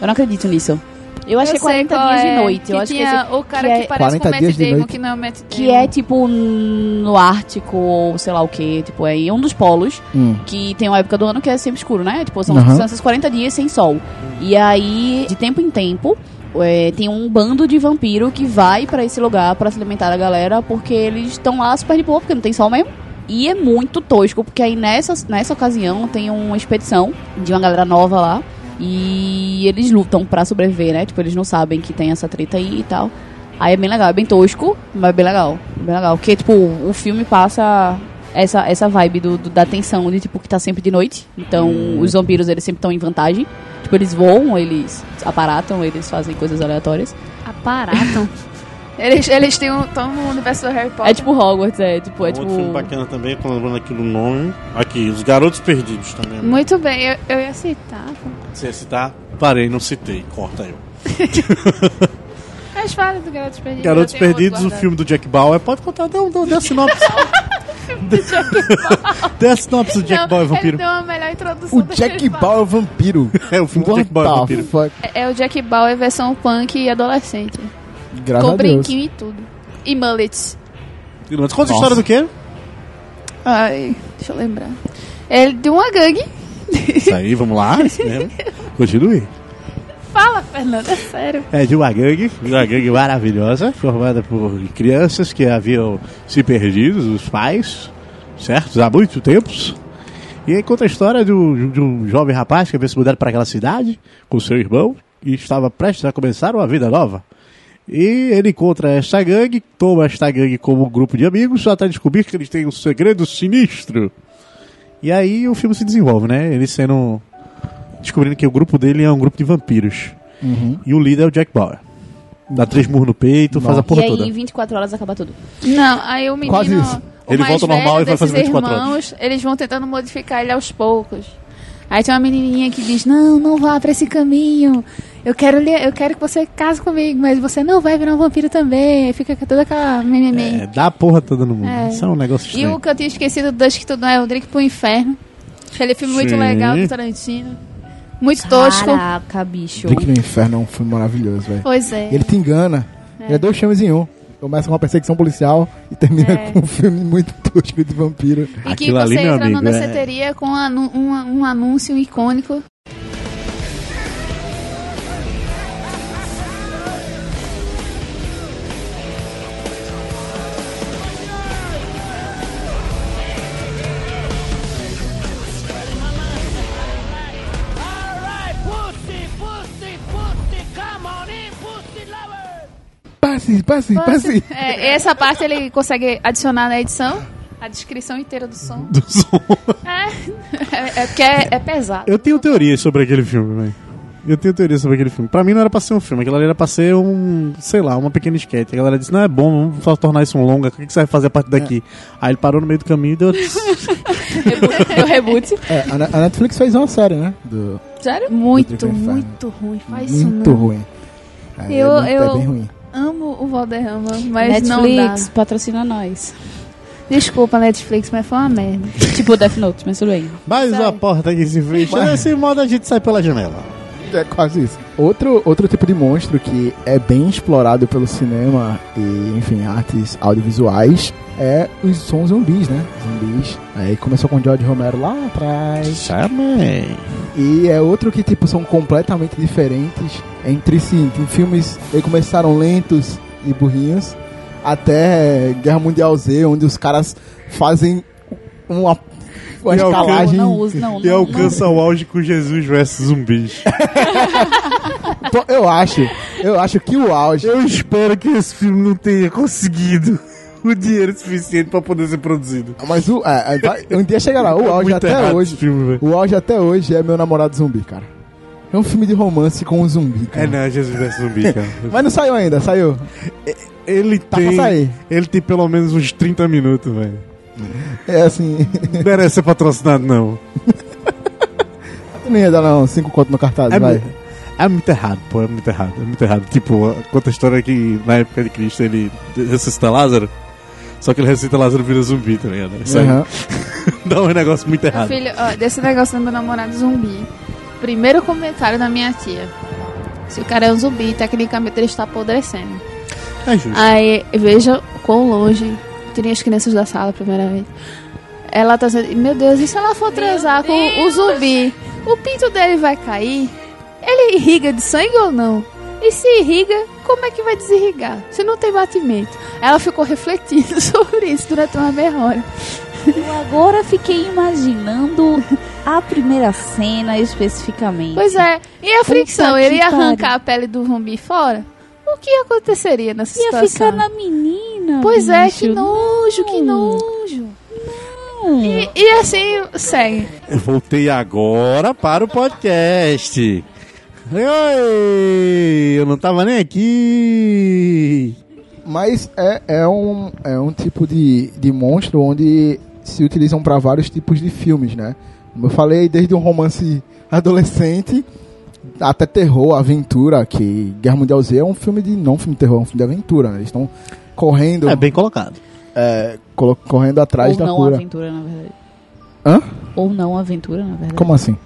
Eu não acredito nisso. Eu acho que é 40 qual dias é, de noite. Que Eu acho que, esse- o cara que que, é- parece com 40 o Matt de Damon, que não é o Matt que Damon. é tipo no Ártico, ou sei lá o que. Tipo, é em um dos polos. Hum. que tem uma época do ano que é sempre escuro, né? Tipo, são, Aham. são esses 40 dias sem sol. E aí, de tempo em tempo, é, tem um bando de vampiro que vai pra esse lugar pra se alimentar da galera, porque eles estão lá super de boa, porque não tem sol mesmo. E é muito tosco, porque aí nessa, nessa ocasião tem uma expedição de uma galera nova lá. E eles lutam pra sobreviver, né? Tipo, eles não sabem que tem essa treta aí e tal. Aí é bem legal, é bem tosco, mas é bem legal. Bem legal. Porque, tipo, o filme passa essa, essa vibe do, do- da tensão de, tipo, que tá sempre de noite. Então, os vampiros, eles sempre estão em vantagem. Tipo, eles voam, eles aparatam, eles fazem coisas aleatórias. Aparatam. eles, eles têm um, tão no universo do Harry Potter. É tipo Hogwarts, é tipo... É Outro tipo... filme bacana também, tô lembrando aqui do nome. Aqui, Os Garotos Perdidos também. Muito bem, eu, eu ia citar. Você ia citar? Parei, não citei. Corta eu. Mas fala do Garotos Perdidos. Garotos Perdidos, o filme do Jack Bauer. Pode contar, dê, um- dê a sinopse. Dê a sinopse do Jack Não, Bauer Ele Vampiro. deu uma melhor introdução O Jack ele Bauer vampiro. É o filme do What Jack Bauer the Vampiro. fuck? fala. É o Jack Bauer versão punk e adolescente. Graças com a Deus. brinquinho e tudo. E mullets. Mas conta a história do quê? Ai, deixa eu lembrar. Ele de uma gangue. Isso aí, vamos lá. Isso mesmo. Continue. Fala, Fernanda, é sério. É de uma gangue, uma gangue maravilhosa, formada por crianças que haviam se perdido, os pais, certo? Há muito tempos. E aí conta a história de um, de um jovem rapaz que havia se mudado para aquela cidade com seu irmão e estava prestes a começar uma vida nova. E ele encontra esta gangue, toma esta gangue como um grupo de amigos, até descobrir que eles têm um segredo sinistro. E aí o filme se desenvolve, né? Ele sendo. Descobrindo que o grupo dele é um grupo de vampiros. Uhum. E o líder é o Jack Bauer. Dá três murros no peito, faz a E porra aí, toda. em 24 horas, acaba tudo. Não, aí o menino. Quase isso. O Ele mais volta ao normal e vai fazer desses 24 irmãos, Eles vão tentando modificar ele aos poucos. Aí tem uma menininha que diz: Não, não vá pra esse caminho. Eu quero, lhe- eu quero que você case comigo, mas você não vai virar um vampiro também. Aí fica com toda aquela mimimi. É, dá a porra toda no mundo. É. Isso é um negócio E estranho. o que eu tinha esquecido do Dusk Tudo é o Drink pro Inferno. Aquele filme muito Sim. legal do Tarantino. Muito tosco. Caraca, bicho. Drink no Inferno é um filme maravilhoso, velho. Pois é. Ele te engana. Ele é dois filmes em um. Começa com uma perseguição policial e termina É. com um filme muito tosco de vampiro. E que Aquilo você ali, meu entra amigo, numa é- danceteria com um, um- um anúncio icônico. Passe, passe, passe. É, essa parte ele consegue adicionar na edição. A descrição inteira do som. Do som. É, é, é porque é, é pesado. Eu tenho teorias sobre aquele filme, velho. Eu tenho teorias sobre aquele filme. Pra mim não era pra ser um filme, aquilo ali era pra ser um, sei lá, uma pequena sketch. A galera disse, não é bom, vamos só tornar isso um longa, o que que você vai fazer a partir daqui? Aí ele parou no meio do caminho e deu... Deu reboot. É, a, Ne- a Netflix fez uma série, né? Do, Sério? Muito, no Inferno. muito ruim. Faz isso muito ruim. É, Eu- é, muito- é eu- bem ruim. Amo o Valderrama, mas Netflix, não patrocina nós. Desculpa, Netflix, mas foi uma merda. tipo Death Note, mas tudo bem. Mais Sai. uma porta que se fecha. Nesse modo a gente sai pela janela. É quase isso. Outro, outro tipo de monstro que é bem explorado pelo cinema e, enfim, artes audiovisuais é os sons zumbis, né? Zumbis. Aí começou com o George Romero lá atrás. Chamei. E é outro que, tipo, são completamente diferentes entre si. Tem filmes que começaram lentos e burrinhos até Guerra Mundial Z, onde os caras fazem uma, uma E alcança- escalagem. Não não. E não, alcança o auge com Jesus versus zumbis. Eu acho, eu acho que o auge. Eu espero que esse filme não tenha conseguido o dinheiro suficiente pra poder ser produzido. Mas o, é, é, vai- um dia chegará. O auge até hoje. filme. O auge até hoje é meu namorado zumbi, cara. É um filme de romance com um zumbi, cara. É, não, Jesus versus zumbi, cara. Mas não saiu ainda, saiu. Ele Tá tem. Ele tem pelo menos uns 30 minutos, velho. É assim. Não merece ser patrocinado, não. não ia dar não, cinco conto no cartaz, É, vai. É muito errado, pô, é muito errado, é muito errado. Tipo, conta a história que na época de Cristo ele ressuscita Lázaro, só que ele ressuscita Lázaro e vira zumbi, tá ligado? Isso aí Aham. dá um negócio muito Meu errado. filho, ó, desse negócio do meu namorado zumbi. Primeiro comentário da minha tia. Se o cara é um zumbi, tecnicamente ele está apodrecendo. É justo. Aí, veja quão longe. Tirei as crianças da sala a primeira vez. Ela tá dizendo, meu Deus, e se ela for transar com o zumbi? O pinto dele vai cair? Ele irriga de sangue ou não? E se irriga, como é que vai desirrigar? Se não tem batimento. Ela ficou refletindo sobre isso durante uma meia hora. Eu agora fiquei imaginando a primeira cena especificamente. Pois é, e a fricção? Ele ia arrancar a pele do zumbi fora? O que aconteceria nessa Ia situação? ficar na menina. Pois é, que nojo, que Não. nojo. Não. E, e assim, segue. Eu voltei agora para o podcast. Oi, eu não tava nem aqui. Mas é, é, um, é um tipo de, de monstro onde se utilizam para vários tipos de filmes, né? Como eu falei, desde um romance adolescente até terror, aventura, que Guerra Mundial Z é um filme de. não um filme de terror, é um filme de aventura, né? Eles estão correndo, É bem colocado. é, colo- correndo atrás Ou da não cura. aventura, na verdade. Hã? Ou não aventura, na verdade. Como assim?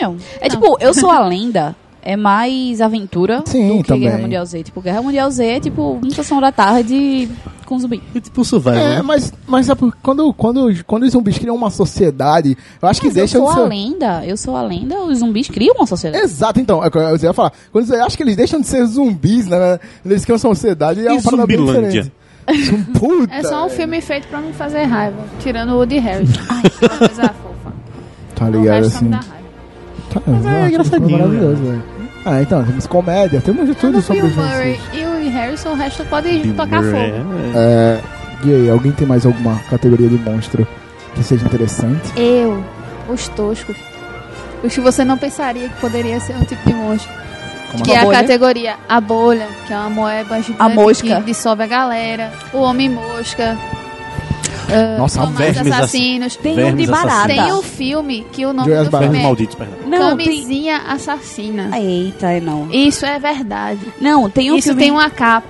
Não. É tipo, eu sou a lenda. É mais aventura Sim, do que também. Guerra Mundial Z. Tipo, Guerra Mundial Z é tipo uma sessão da tarde com zumbi. E tipo Survival. É, mas, mas sabe, por- quando, quando, quando os zumbis criam uma sociedade, eu acho que Mas eu deixam sou de a ser... lenda. Eu sou a lenda. Os zumbis criam uma sociedade. Exato, então, é o que eu ia falar. Quando eu acho que eles deixam de ser zumbis, né? Eles criam uma sociedade e é uma parada bem diferente. Puta, É só um filme feito pra me fazer raiva. Tirando o Woody Harrison. Ai, que coisa fofa. Tá O ligado, resto assim. Tá, Mas é engraçadinho, maravilhoso, velho. Ah, então, temos comédia, temos de tudo o sobre Bill Murray e o Harrison, o resto pode Bill tocar Murray, fogo. é. É, e aí, alguém tem mais alguma categoria de monstro que seja interessante? Eu, os toscos. Os que você não pensaria que poderia ser um tipo de monstro. Como que a é a bolha? categoria A Bolha, que é uma moeba gigante A mosca. que dissolve a galera. O Homem-Mosca. Ah, Nossa, vermes assassinos. Tem um de barata. assassinos. Tem o filme que o nome Joias do filme é malditos, perdão. Não, tem... Camisinha Assassina. Eita, é não. Isso é verdade. Não, tem um Isso filme... tem uma capa.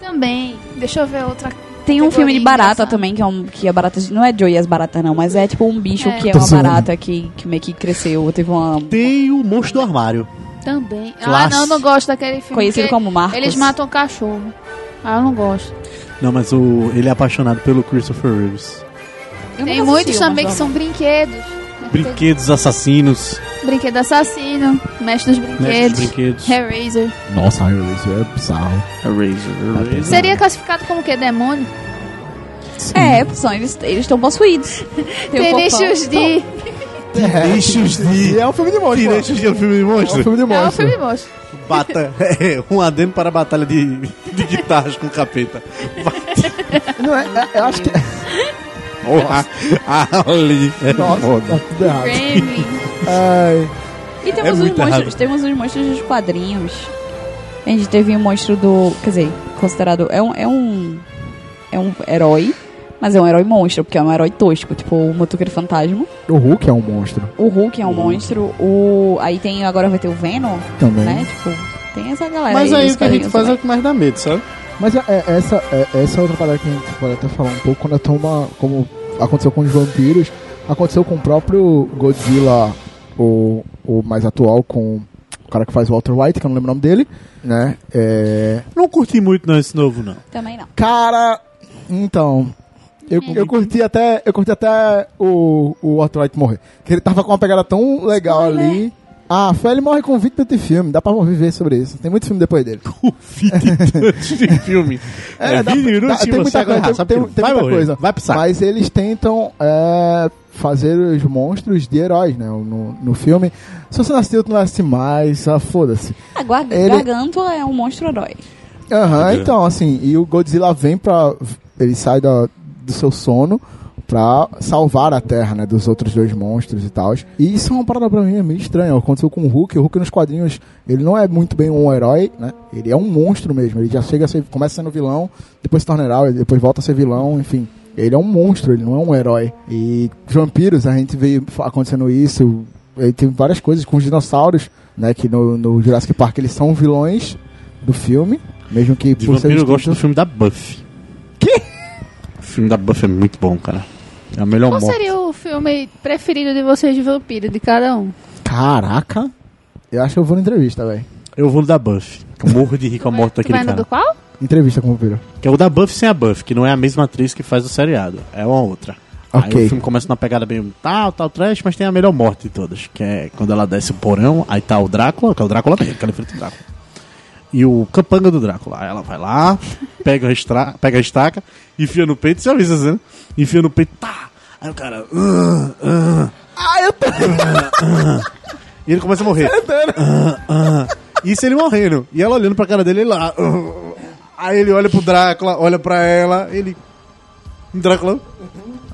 Também. Deixa eu ver outra. Tem um filme de barata também, que é um que a barata. Não é Joey as baratas, não, mas é tipo um bicho É. que é uma barata que, que meio que cresceu. Teve uma. Tem o monstro do armário. Também. Ah, Classe. não, não gosto daquele filme. Conhecido como Marcos. Eles matam cachorro. Ah, eu não gosto. Não, mas o, ele é apaixonado pelo Christopher Reeves. Tem muitos o também que Monstro são brinquedos. Brinquedos assassinos. Brinquedo assassino, mestre dos Mestre brinquedos, dos brinquedos. Hellraiser. Nossa, isso é bizarro. Razor. Seria classificado como que demônio? É, são, eles eles estão possuídos. Tem um Tenacious D. Tenacious D. E é um filme de monstro. pô. Tenacious D é um filme de É um monstro. filme de É um monstro. filme de monstro. Bata... É, um adendo para a batalha de, de guitarras com capeta. Não é, é- eu acho que. Porra, ali. É Nossa, foda. tá tudo errado. Ai. E temos, É os monstros, errado. temos os monstros dos quadrinhos. A gente teve um monstro do. Quer dizer, considerado. É um. É um, é um herói. Mas é um herói monstro, porque é um herói tosco, tipo o Motoqueiro Fantasma. O Hulk é um monstro O Hulk é um monstro. O. Aí tem. Agora vai ter o Venom, também. né? Tipo, tem essa galera. Mas aí dos o que a gente faz é o que mais dá medo, sabe? Mas é, é- essa, é, essa é outra parada que a gente pode até falar um pouco quando toma. Como aconteceu com os vampiros, aconteceu com o próprio Godzilla, o, o mais atual, com o cara que faz o Walter White, que eu não lembro o nome dele, né? É. Não curti muito não esse novo, não. Também não. Cara, então. Eu, eu curti até, eu curti até o, o White morrer. Que ele tava com uma pegada tão legal ali. Ah, foi ele morre com 20 minutos de filme, dá pra viver sobre isso. Tem muito filme depois dele. O vídeo de filme. É, dá- 20 minutos dá- e tem muita coisa, sabe tem, que tem vai muita coisa. Vai pro saco. Mas eles tentam é, fazer os monstros de heróis, né? No, no filme. Se você não assistiu, tu não vai assistir mais, ah, foda-se. A Gar Ele- Gargantua é um monstro herói. Aham, Ok. então, assim, e o Godzilla vem pra. Ele sai da, do seu sono pra salvar a Terra, né? Dos outros dois monstros e tal. E isso é uma parada pra mim é meio estranha. Aconteceu com o Hulk. O Hulk nos quadrinhos, ele não é muito bem um herói, né? Ele é um monstro mesmo. Ele já chega a ser. Começa sendo vilão, depois se torna herói, depois volta a ser vilão, enfim. Ele é um monstro, ele não é um herói. E os vampiros, a gente veio acontecendo isso. Aí tem várias coisas com os dinossauros. né? Que no, no Jurassic Park eles são vilões do filme, mesmo que De por ser vampiro eu gosto do filme da Buffy. Que? O filme da Buffy é muito bom, cara. É a melhor Qual morte. seria o filme preferido de vocês de vampiro, de cada um? Caraca! Eu acho que eu vou na entrevista, velho. Eu vou no da Buffy. que Eu morro de rir com a morte daquele cara. do qual? Entrevista com o vampiro. Que é o da Buffy sem a Buffy, que não é a mesma atriz que faz o seriado. É uma outra. Ok. Aí o filme começa numa pegada bem tal, tal, trash, mas tem a melhor morte de todas. Que é quando ela desce o porão, aí tá o Drácula, que é o Drácula mesmo, que ela enfrenta o Drácula. E o capanga do Drácula. Aí ela vai lá, pega a, estra... pega a estaca, enfia no peito, você avisa, né? Enfia no peito, tá! Aí o cara. "Ah, ah, Ah, eu tô. e ele começa a morrer. Ah, ah. Isso ele morrendo. E ela olhando pra cara dele ele lá. "Ah". Aí ele olha pro Drácula, olha pra ela, ele. Drácula.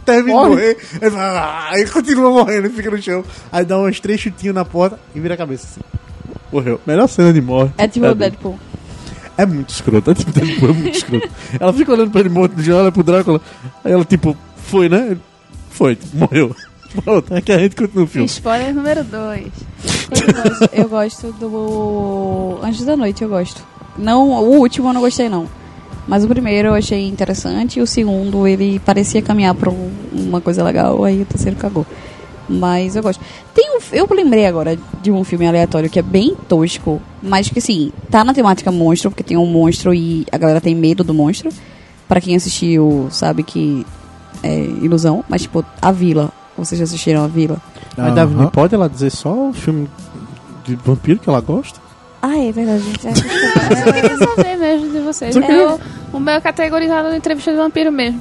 Termina de Morre. Ele continua morrendo, fica no chão. Aí dá uns três chutinhos na porta e vira a cabeça assim. Morreu. Melhor cena de morte. É tipo o É, Deadpool. é muito escroto, é tipo Deadpool, é muito escroto. Ela fica olhando pra ele morto, já olha pro Drácula. Aí ela, tipo, foi, né? Foi, morreu. Pronto, é que a gente continua o filme. Spoiler número 2. Eu gosto, eu gosto do Anjos da Noite, eu gosto. Não, o último eu não gostei não. Mas o primeiro eu achei interessante e o segundo ele parecia caminhar pra um- uma coisa legal, aí o terceiro cagou. Mas eu gosto. Tem um, eu lembrei agora de um filme aleatório que é bem tosco, mas que assim, tá na temática monstro, porque tem um monstro e a galera tem medo do monstro. Pra quem assistiu, sabe que é ilusão, mas tipo, A Vila. Vocês já assistiram A Vila? Mas Davi, não pode ela dizer só o filme de vampiro que ela gosta? Ah, é verdade, gente. É, Eu queria saber mesmo de vocês. Você É o, o meu é categorizado no entrevista de vampiro mesmo.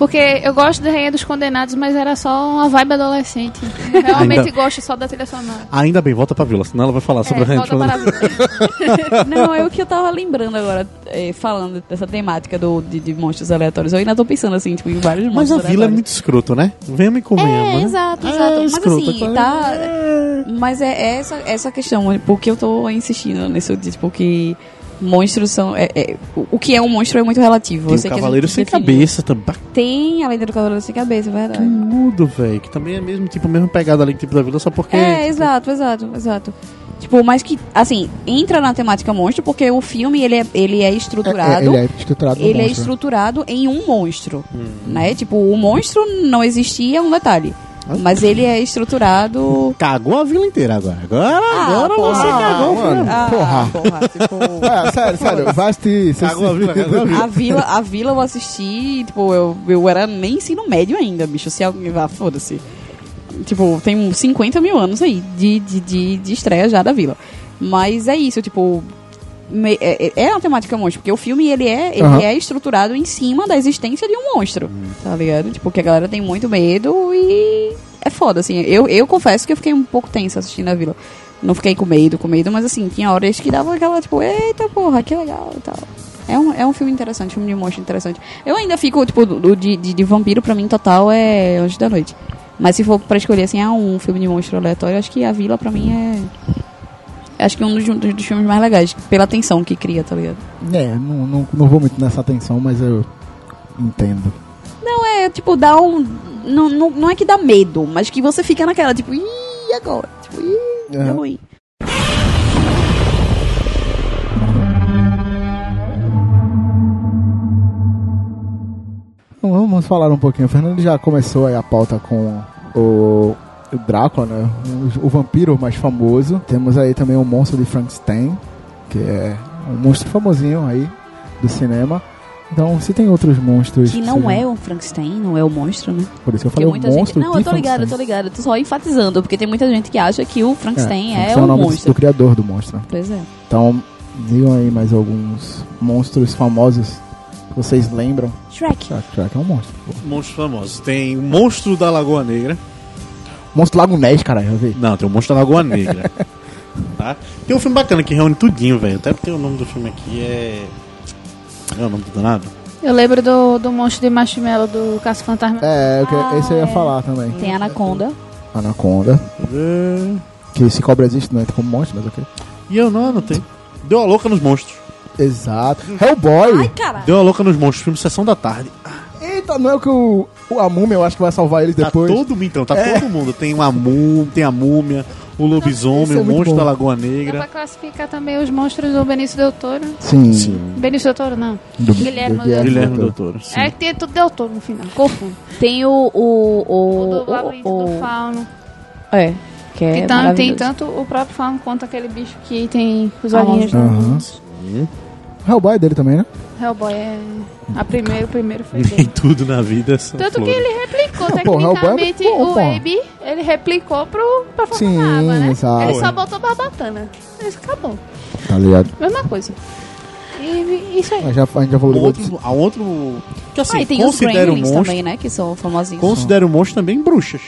Porque eu gosto da Rainha dos Condenados, mas era só uma vibe adolescente. Eu realmente Ainda- gosto só da trilha sonora. Ainda bem, volta pra vila, senão ela vai falar sobre É, a gente. volta para a vida. Não, é o que eu tava lembrando agora, é, falando dessa temática do, de, de monstros aleatórios. Eu ainda tô pensando assim, tipo, em vários Mas monstros a vila é aleatórios. muito escroto, né? Venha me convenhamos, É, né? exato, É, exato. Mas escroto, assim, tá. É. Mas é essa, essa questão, porque eu tô insistindo nisso, de, tipo, que monstros são. é- é- o- que é um monstro é muito relativo. Tem o Cavaleiro Sem definiu. Cabeça também. Tem a lenda do Cavaleiro Sem Cabeça, é verdade. Tudo, velho. Que também é mesmo, tipo, mesmo pegada ali, tipo, da vila, só porque... É, tipo, exato, exato, exato. Tipo, mas que, assim, entra na temática monstro, porque o filme, ele é, ele é estruturado... ele é estruturado ele é monstro. estruturado em um monstro, né? Tipo, o monstro não existia, é um detalhe. Mas ele é estruturado... Cagou a vila inteira agora. Agora, Ah, agora porra. você cagou, mano. Ah, Porra. porra, tipo... É, sério, sério, vai assistir. Cagou a vila, cagou a vila. A vila, a vila eu assisti, tipo, eu, eu era nem ensino médio ainda, bicho. Se alguém vá, foda-se. Tipo, tem uns 50 mil anos aí de, de, de, de estreia já da vila. Mas é isso, tipo. Me- é, é- é uma temática monstro, porque o filme ele é, ele Aham. é estruturado em cima da existência de um monstro. Tá ligado? Tipo, que a galera tem muito medo e. É foda, assim. Eu, eu confesso que eu fiquei um pouco tensa assistindo a vila. Não fiquei com medo, com medo, mas assim, tinha horas que dava aquela, tipo, eita porra, que legal e tal. É um, é um filme interessante, filme de monstro interessante. Eu ainda fico, tipo, do, de, de, de vampiro, pra mim, total é Anjos da Noite. Mas se for pra escolher, assim, ah, um filme de monstro aleatório, acho que A Vila, pra mim, é... Acho que um dos, dos, dos filmes mais legais, pela tensão que cria, tá ligado? É, não, não, não vou muito nessa atenção, mas eu entendo. Não, é, tipo, dá um... Não, não, não é que dá medo, mas que você fica naquela, tipo, ih, agora? Tipo, ih, deu ruim. Então, vamos falar um pouquinho. O Fernando já começou a pauta com o, o Drácula, né? O, o vampiro mais famoso. Temos aí também o monstro de Frankenstein, que é um monstro famosinho aí do cinema. Então, se tem outros monstros... Que não sejam- é o Frankenstein, não é o monstro, né? Por isso que eu Porque falei o muita gente... monstro Não, de eu tô ligado, eu tô ligado. Eu tô só enfatizando, porque tem muita gente que acha que o Frankenstein é, Frankenstein o o nome do- monstro. do criador do monstro. Pois é. Então, digam aí mais alguns monstros famosos que vocês lembram. Shrek. Shrek, Shrek é um monstro. pô. Monstros famosos. Tem o Monstro da Lagoa Negra. Monstro Lago Ness, caralho, vi. Não, tem o Monstro da Lagoa Negra. tá? Tem um filme bacana que reúne tudinho, velho. Até porque o nome do filme aqui é... Não é o nome do danado? Eu lembro do, do monstro de marshmallow do Caça Fantasma. É, Ah, esse eu ia é. falar também. Tem Anaconda. Anaconda. É. Que esse cobra existe, não entra como monstro, mas ok. E eu não anotei. Deu a louca nos monstros. Exato. Hellboy! caralho. Deu a louca nos monstros. Filme Sessão da Tarde. Eita, não é o que o, o a múmia eu acho que vai salvar eles Tá depois. todo mundo, então, tá É. todo mundo. Tem uma múmia, tem a múmia, o lobisomem, é o monstro bom. da Lagoa Dá pra Negra. classificar também os monstros do Benício Del Toro. Sim. Sim. Benício Del Toro, não. Do- Guilherme do Del Guilherme Toro. Doutor. Sim. É que tem tudo Del Toro no final. Confundo. Tem o. O, O o, do Labirinto o, do o- Fauno. É. Que é que tam- tem tanto o próprio Fauno quanto aquele bicho que tem os olhinhos. Aham. O Hellboy é dele também, né? Hellboy é. A primeira, o primeiro foi Nem dele. tudo na vida são Tanto que flores. ele replicou Pô, Hellboy é tecnicamente muito bom, o pô. Abe, ele replicou pro, pra formar água, né? exato. Ele só botou barbatana. Isso acabou. Tá ligado? Mesma coisa. E isso aí. Mas já, a gente já falou do Outro, a outro. Que assim, Ah, e tem os considero Gremlins monstro. também, né? Que são famosinhos. Considero monstro também bruxas.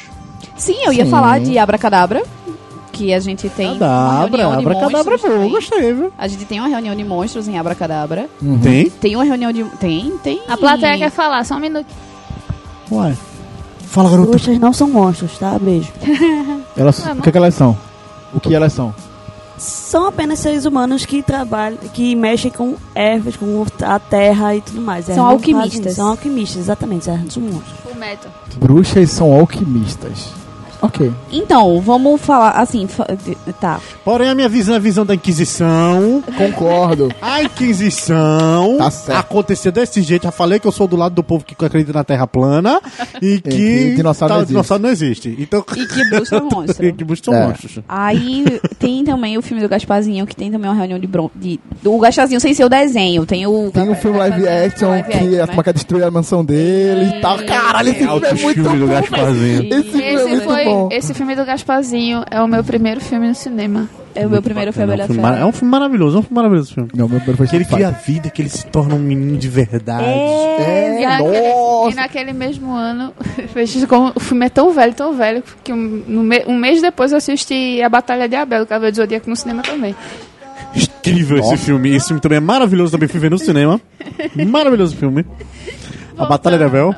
Sim, eu ia Sim. falar de Abracadabra. Que a gente tem uma Cadabra, reunião de abracadabra, monstros pô, eu também. gostei, viu? A gente tem uma reunião de monstros em Abracadabra. Uhum. Tem? Tem uma reunião de... Tem, tem. A plateia quer falar, só um minuto. Uai. Fala, garoto. Bruxas não são monstros, tá? Beijo. Elas, o que, que elas são? O que elas são? São apenas seres humanos que trabalham, que mexem com ervas, com a terra e tudo mais. São alquimistas. fazem- São alquimistas, exatamente. Elas não são monstros. O metal. Bruxas são alquimistas. Ok. Então, vamos falar assim... fa- Tá. Porém, a minha visão é a visão da Inquisição. Concordo. A Inquisição Tá certo. aconteceu desse jeito. Já falei que eu sou do lado do povo que acredita na Terra plana e que, que dinossauro não existe. dinossauro não existe. Então, E que é um monstro. e que são É. monstros. Aí tem também o filme do Gasparzinho, que tem também uma reunião de... Bron de o Gasparzinho sem ser o desenho. Tem o... Tem um filme live action Live que action, a turma quer destruir a mansão dele e tal. Caralho, esse filme é muito do bom. Gasparzinho. Esse filme é Esse, muito foi, esse filme do Gasparzinho é o meu primeiro filme no cinema. É o meu primeiro foi a É um filme Fera. É um filme maravilhoso, é um filme maravilhoso esse filme. Não, meu primeiro foi Que ele cria Fighter. vida, que ele se torna um menino de verdade. É, e, naquele, nossa. e naquele mesmo ano, o filme é tão velho, tão velho, que um, um mês depois eu assisti A Batalha de Abel, Cavaleiro do Zodíaco, no cinema também. Incrível esse filme. Esse filme também é maravilhoso, também fui ver no cinema. Maravilhoso filme. A Batalha de Abel.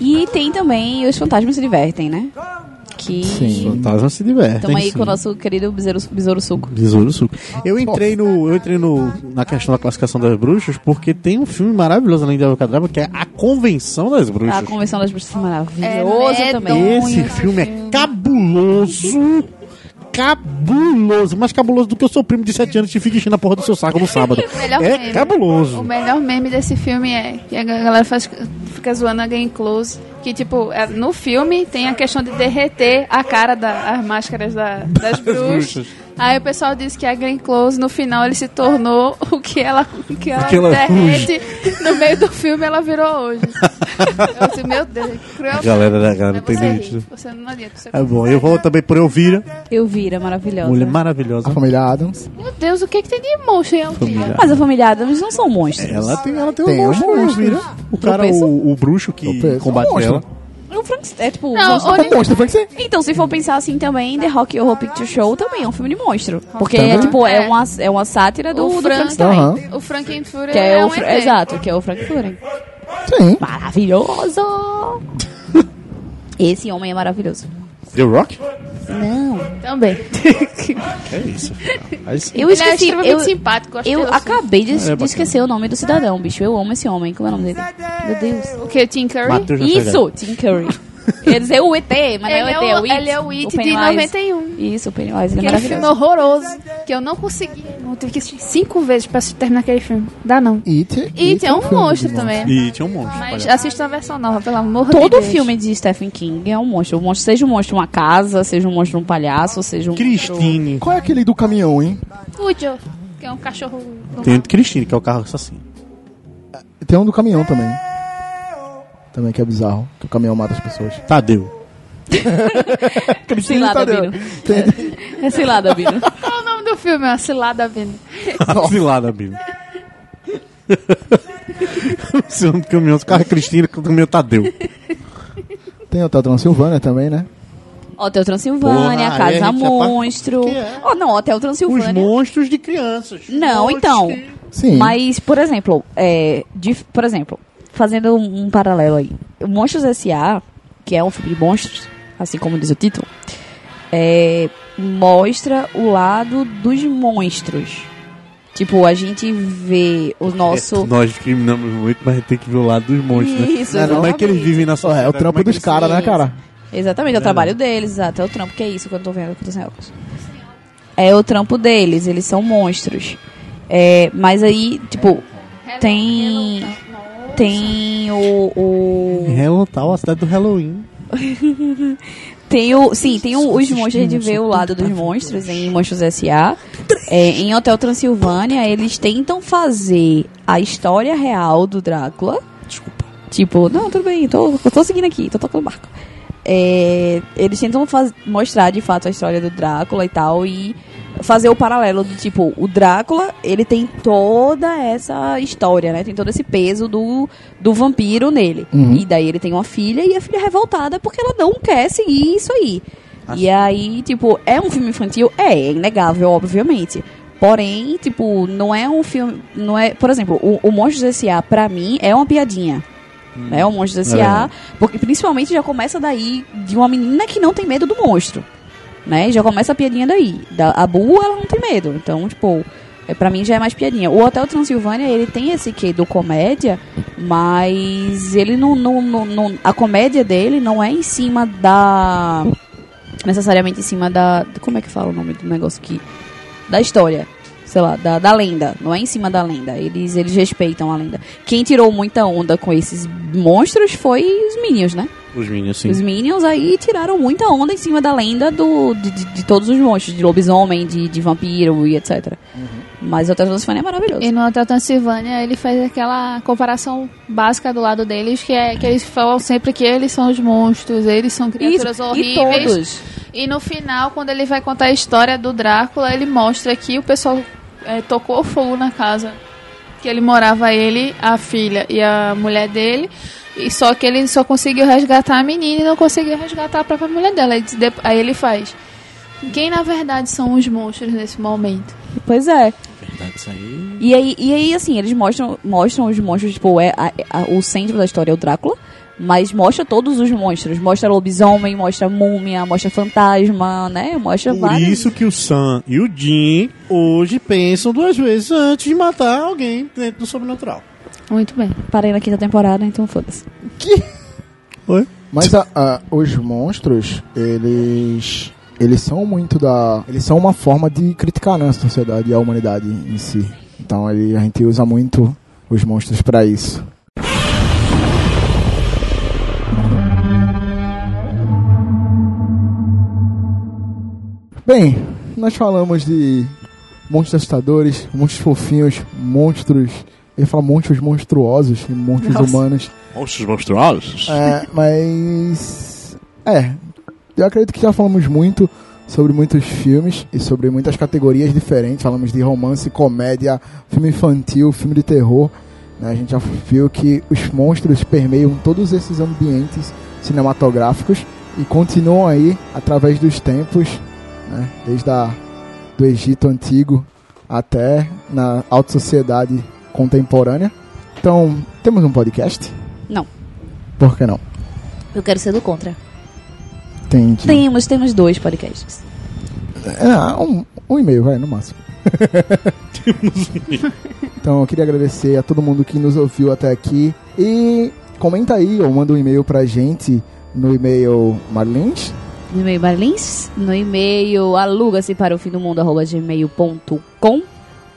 E tem também Os Fantasmas Se Divertem, né? Que... Sim. Fantasma se diverte. Estamos aí com o nosso querido Besouro, Besouro Suco. Besouro Suco. Eu entrei no, eu entrei no na questão da classificação das bruxas porque tem um filme maravilhoso além de Abracadabra que é A Convenção das Bruxas. A Convenção das Bruxas é maravilhoso É também. medonho. Esse filme é cabuloso. Cabuloso, mais cabuloso do que eu sou primo de 7 anos que fica enchendo a porra do seu saco no sábado. Melhor É meme. cabuloso. O melhor meme desse filme é que a galera faz, zoando a Game Close. Que, tipo, é- no filme tem a questão de derreter a cara das máscaras da- das bruxas. Aí o pessoal diz que a Glenn Close, no final, ele se tornou o que ela, o que ela que ela derrete. No meio do filme, ela virou hoje. Eu disse, meu Deus, que cruel. Galera, da galera tem limite. ri, você não adianta. Você É bom, eu vou também por Elvira, Elvira, maravilhosa. mulher maravilhosa. A família Adams. Meu Deus, o que, que tem de monstro em Elvira? Mas a família Adams não são monstros. Ela tem, ela tem, Tem um um monstro. Elvira. O cara, o, o bruxo que combate monstro. ela. É um Frank... É tipo... Não, monstro. É um monstro, você. Então, se for pensar assim também, The Rock Horror Picture Show também é um filme de monstro. Porque Também? é tipo, é, É. uma, é uma sátira do, O do Frank- Frankenstein. Aham. O Frankenfurter Que é, é o um Fra-. Exato, que é o Frank Fury. Sim. Maravilhoso! Esse homem é maravilhoso. The Rock? Não. Também. É isso. Mas, Eu Ele é esqueci. extremamente eu, simpático. eu que assim. acabei de, de bacana. esquecer o nome do cidadão, bicho. Eu amo esse homem. Como é o nome dele? Meu Deus. O que? Tim Curry? Matheus Isso, Tim Curry. Ia dizer o ET, mas Ele não é é o ET, é o o, It. ele é o It de Pennywise. 91. Isso, o Pennywise, ele é Aquele filme maravilhoso. horroroso que eu não consegui. Eu tive que assistir cinco vezes pra terminar aquele filme. Dá não. It, It é um filme monstro de também. E tinha um monstro. Mas palhaço. assista a versão nova, pelo amor de Todo Deus. filme de Stephen King é um monstro. O monstro. Seja um monstro de uma casa, seja um monstro de um palhaço, seja um Christine. Qual é aquele do caminhão, hein? O Joe, que é um cachorro. Tem o Christine, que é o carro assassino. Tem um do caminhão também. Também que é bizarro. Que o caminhão mata as pessoas. Tadeu. Cilada, Bino. É cilada, Bino. Qual é o nome do filme? É cilada vindo. Cilada, Bíblia. O seu nome do caminhão, o carro é Cristina, o caminhão Tadeu. Tem o Hotel Transilvânia também, né? Hotel Transilvânia, Porra, Casa parte- Monstro. Que é? Oh, não, Hotel Os Transilvânia. monstros de crianças. Não, Monstros então. que- Sim. Mas, por exemplo, é, de- por exemplo, fazendo um, um paralelo aí. Monstros S.A., que é um filme de monstros, assim como diz o título, é, mostra o lado dos monstros. Tipo, a gente vê o nosso. É, nós discriminamos muito, mas a gente tem que ver o lado dos monstros, né? Isso, Como é que eles exatamente. vivem na sociedade? é o trampo que dos eles- caras, né, cara? Exatamente, é o trabalho deles, exato. É o trampo que é isso quando eu tô vendo que tô sem óculos. É o trampo deles, eles são monstros. É, mas aí, tipo, tem. Tem o. o Hello, tal, a cidade do Halloween. tem o. Sim, tem o- os monstros, a gente vê o lado dos monstros em Monstros S.A. É, em Hotel Transilvânia, eles tentam fazer a história real do Drácula. Desculpa. Tipo, não, tudo bem, tô, tô seguindo aqui, tô tocando barco. É, eles tentam faz- mostrar de fato a história do Drácula e tal, e fazer o paralelo do tipo, o Drácula, ele tem toda essa história, né? Tem todo esse peso do, do vampiro nele. Uhum. E daí ele tem uma filha e a filha é revoltada porque ela não quer seguir isso aí. E aí, tipo, é um filme infantil? É, é inegável, obviamente. Porém, tipo, não é um filme. Não é, por exemplo, o, o Monstros S.A., pra mim, é uma piadinha. Né? O Monstros S.A., porque principalmente já começa daí de uma menina que não tem medo do monstro. Né? Já começa a piadinha daí. Da, a Bu, ela não tem medo. Então, tipo, é, pra mim já é mais piadinha. O Hotel Transilvânia, ele tem esse quê do comédia, mas ele não, não, não, não- A comédia dele não é em cima da. Necessariamente em cima da. Como é que fala o nome do negócio aqui? Da história. Sei lá, da, da lenda. Não é em cima da lenda. Eles, eles respeitam a lenda. Quem tirou muita onda com esses monstros foi os Minions, né? Os Minions, sim. Os Minions aí tiraram muita onda em cima da lenda do, de, de- de todos os monstros, de lobisomem, de, de vampiro e etc. Mas o Hotel Transilvânia é maravilhoso. E no Hotel Transilvânia ele faz aquela comparação básica do lado deles, que é que eles falam sempre que eles são os monstros, eles são criaturas Isso, e horríveis. todos. E no final, quando ele vai contar a história do Drácula, ele mostra que o pessoal é, tocou fogo na casa. Que ele morava ele, a filha e a mulher dele. E só que ele só conseguiu resgatar a menina e não conseguiu resgatar a própria mulher dela. Aí ele faz. Quem na verdade são os monstros nesse momento? Pois é. Verdade, isso aí. E aí, e aí assim, eles mostram, mostram os monstros, tipo, é a- a- o centro da história é o Drácula, mas mostra todos os monstros. Mostra lobisomem, mostra múmia, mostra fantasma, né? Mostra Por vários. isso que o Sam e o Jim hoje pensam duas vezes antes de matar alguém dentro do sobrenatural. Muito bem. Parei na quinta temporada, então foda-se. Oi? Mas a- a- os monstros, eles. Eles são muito da. Eles são uma forma de criticar né, a sociedade e a humanidade em si. Então ele, a gente usa muito os monstros pra isso. Bem, nós falamos de monstros assustadores, monstros fofinhos, monstros. Eu ia falar monstros monstruosos e monstros Nossa. humanos. Monstros monstruosos? É, mas. É. Eu acredito que já falamos muito sobre muitos filmes e sobre muitas categorias diferentes. Falamos de romance, comédia, filme infantil, filme de terror. né? A gente já viu que os monstros permeiam todos esses ambientes cinematográficos e continuam aí através dos tempos, né? desde a, do Egito antigo até na alta sociedade contemporânea. Então, temos um podcast? Não. Por que não? Eu quero ser do contra. Entendi. Temos, temos dois podcasts. É, um, um e-mail, vai, no máximo. então eu queria agradecer a todo mundo que nos ouviu até aqui. E comenta aí ou manda um e-mail pra gente no e-mail Marlins. No e-mail Marlins, no e-mail aluga-se para o fim do mundo, arroba gmail.com.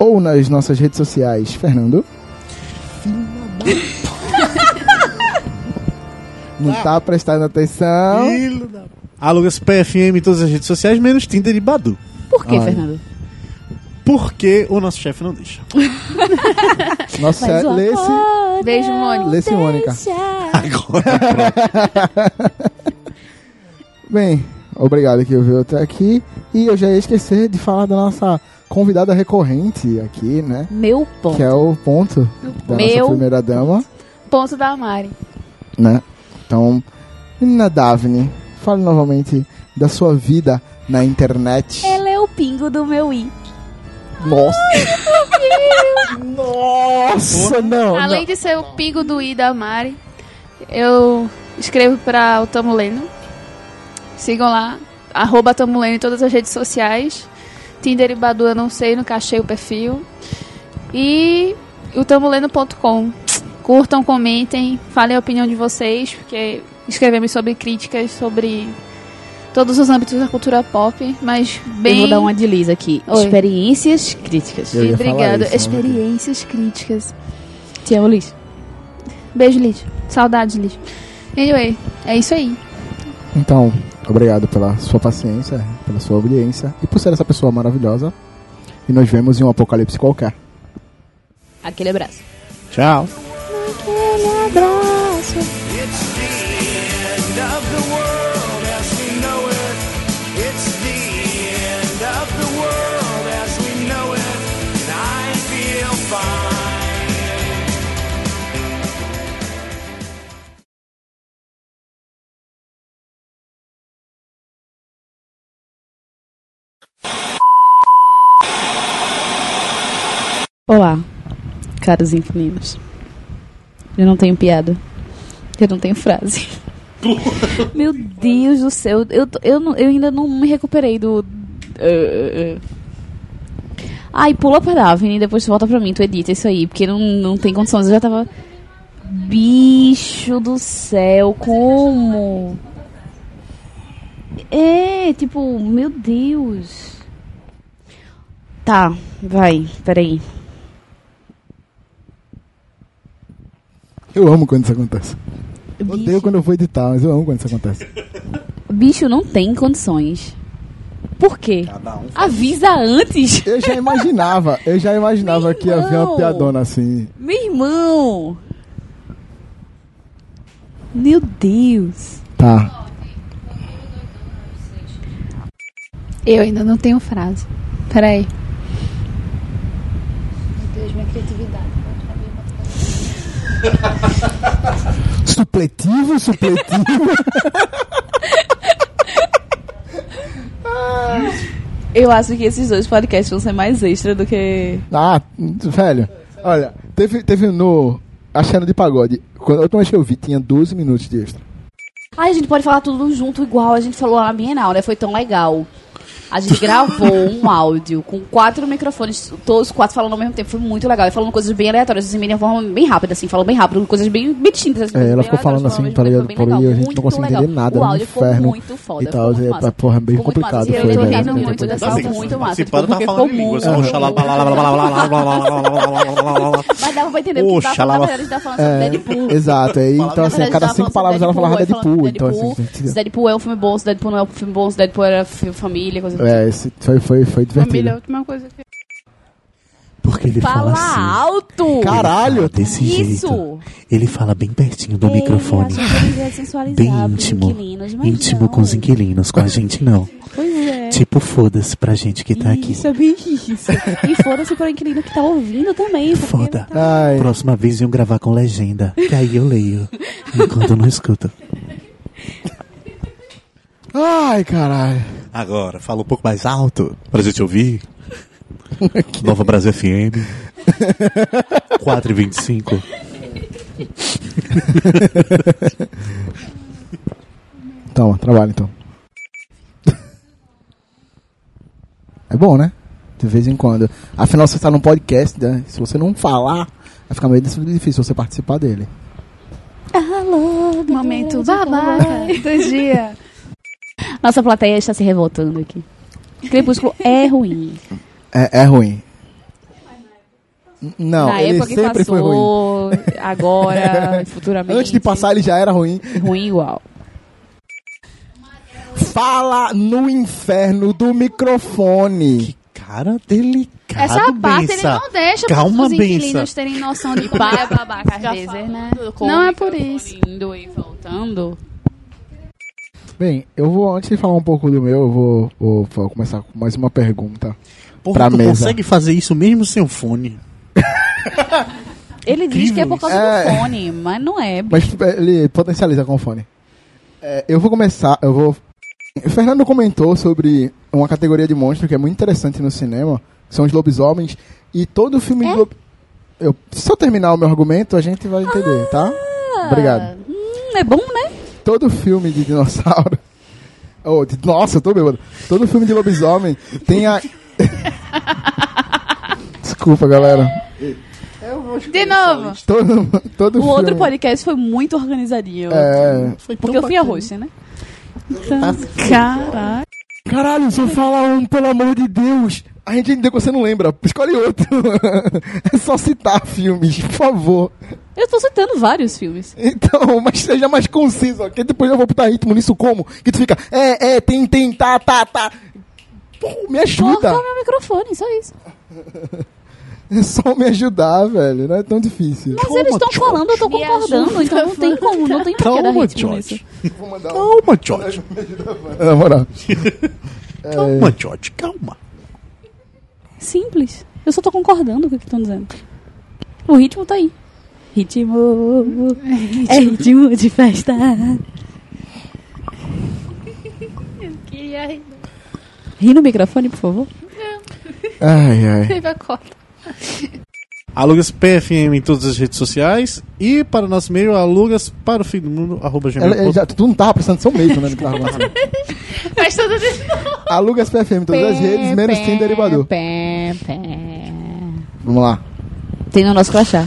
Ou nas nossas redes sociais, Fernando. Não tá prestando atenção. Filho da... Aluga-se PFM em todas as redes sociais, menos Tinder e Badu. Por que. Fernando? Porque o nosso chefe não deixa. Nossa, Mas lê-se. amor Beijo, Mônica. Lê-se, Mônica. Agora. Bem, obrigado que ouviu até aqui. E eu já ia esquecer de falar da nossa convidada recorrente aqui, né? Meu ponto. Que é o ponto da nossa Meu primeira dama, Ponto da Mari. né? Então, menina Daphne, fale novamente da sua vida na internet. Ela é o pingo do meu i. Nossa! Nossa, não! Além não. de ser o pingo do I da Mari, eu escrevo para o Tamuleno. Sigam lá, arroba Tamuleno em todas as redes sociais. Tinder e Badu eu não sei, nunca achei o perfil. E o tamolendo.com. Curtam, comentem, falem a opinião de vocês, porque escrevemos sobre críticas sobre todos os âmbitos da cultura pop, mas bem. Eu vou dar uma de Liz aqui. Oi. Experiências críticas. Eu Obrigada. isso, né? Experiências críticas. Te amo, Liz. Beijo, Liz. Saudades, Liz. Anyway, é isso aí. Então, obrigado pela sua paciência, pela sua audiência e por ser essa pessoa maravilhosa. E nos vemos em um apocalipse qualquer. Aquele abraço. Tchau. Olá, caros inquilinos. Eu não tenho piada. Eu não tenho frase. Meu Deus do céu. Eu, eu, não- eu ainda não me recuperei do. eh, eh. Ai, pula pra Daphne e depois volta pra mim. Tu edita isso aí, porque não, não tem condições. Eu já tava. Bicho do céu, como? É, tipo, meu Deus. Tá, vai, peraí. Eu amo quando isso acontece. Odeio Bicho, quando eu vou editar, mas eu amo quando isso acontece. bicho não tem condições. Por quê? Avisa antes. Eu já imaginava, eu já imaginava que ia vir uma piadona assim. Meu irmão. Meu Deus. Tá. Eu ainda não tenho frase. Peraí. Meu Deus, minha criatividade. Supletivo, supletivo. Eu acho que esses dois podcasts vão ser mais extra do que. ah, velho. Olha, teve, teve no Achando de Pagode. Quando a última vez que eu vi, tinha 12 minutos de extra. Ai, a gente pode falar tudo junto igual a gente falou lá na Bienal, né? Foi tão legal. A gente gravou um áudio com quatro microfones, todos quatro falando ao mesmo tempo. Foi muito legal. E falando coisas bem aleatórias, assim, de forma bem rápida, assim, falando bem rápido, coisas bem betindas. É, ela ficou falando assim, tá ligado? Por aí a gente não conseguiu entender nada. O áudio foi muito foda. E tal, é muito porra, bem complicado. Foi, eu rindo muito dessa muito massa. Participando tá falando muito. oxalá, Mas dava pra entender porque tava falando, sobre Deadpool. Exato, então assim, cada cinco palavras ela falava Deadpool. Deadpool é um filme bom, se Deadpool não é um filme bom, se Deadpool era família, coisa é, esse foi, foi, foi Família é a divertido. última coisa que. Porque ele Fala fala assim. alto! Caralho! Desse Isso! jeito. Ele fala bem pertinho do Ele microfone. acha que ele vai sensualizar Bem íntimo. Íntimo não. com os inquilinos, com a gente não. Pois é. Tipo, foda-se pra gente que tá aqui. Isso é bem isso. E foda-se pro inquilino que tá ouvindo também. Foda. Ai, Próxima vez iam gravar com legenda. Que aí eu leio. Enquanto eu não escuto. Ai, caralho. Agora, fala um pouco mais alto pra gente ouvir. Nova Brasil FM. 4 e 25. Toma, trabalho então. É bom, né? De vez em quando. Afinal, você tá num podcast, né? Se você não falar, vai ficar meio difícil você participar dele. Momento babaca do dia. Nossa plateia está se revoltando aqui. Crepúsculo é ruim. É, é ruim. Não, Na ele época que sempre foi ruim. passou, agora, futuramente. Antes de passar, ele já era ruim. Ruim igual. Fala no inferno do microfone. Cara delicado, Essa parte ele bença. não deixa Calma, os inquilinos bença. terem noção de como ele é babaca às vezes, né? Não é por isso. Indo e voltando. Bem, eu vou, antes de falar um pouco do meu, eu vou, vou- vou começar com mais uma pergunta. Porra, pra tu mesa. consegue fazer isso mesmo sem o fone? Ele diz que é por causa É. do fone, mas não é. Mas tipo, ele potencializa com o fone. É, eu vou começar, eu vou. O Fernando comentou sobre uma categoria de monstro que é muito interessante no cinema, que são os lobisomens. E todo filme de lob... eu, Se eu terminar o meu argumento, a gente vai entender, tá? Obrigado. Hum, é bom, né? Todo filme de dinossauro. Oh, de- nossa, eu tô bêbado. Todo filme de lobisomem tem a. Desculpa, galera. De novo. Todo, todo O outro filme. podcast foi muito organizadinho. É. Foi Porque eu fui a host, né? Então, caralho. Caralho, se eu falar um, pelo amor de Deus. A gente ainda que você não lembra. Escolhe outro. é só citar filmes, por favor. Eu tô citando vários filmes. Então, mas seja mais conciso, ok? Depois eu vou botar ritmo nisso como? Que tu fica, é, é, tem, tem, tá, tá, tá. Pô, me ajuda. Corta o meu microfone, só isso. É só me ajudar, velho. Não é tão difícil. Mas Calma, eles estão falando, eu tô Me concordando, ajuda, então não tem como, não tem pra que dar Calma, ritmo nisso. George. Calma, George. Na moral. Calma, George. Calma. Simples. Eu só tô concordando com o que estão dizendo. O ritmo tá aí. Ritmo. É ritmo de festa. Queria rir. Ri no microfone, por favor. Ai, ai. Teve a cota. Alugas PFM em todas as redes sociais. E para o nosso e-mail, alugas para o fim do mundo, arroba ela já, tu não tava prestando atenção mesmo, né? acontecendo. Mas tudo de Alugas PFM em todas as redes, menos tem derivador. Pé, pé. Vamos lá. Tem no nosso crachá.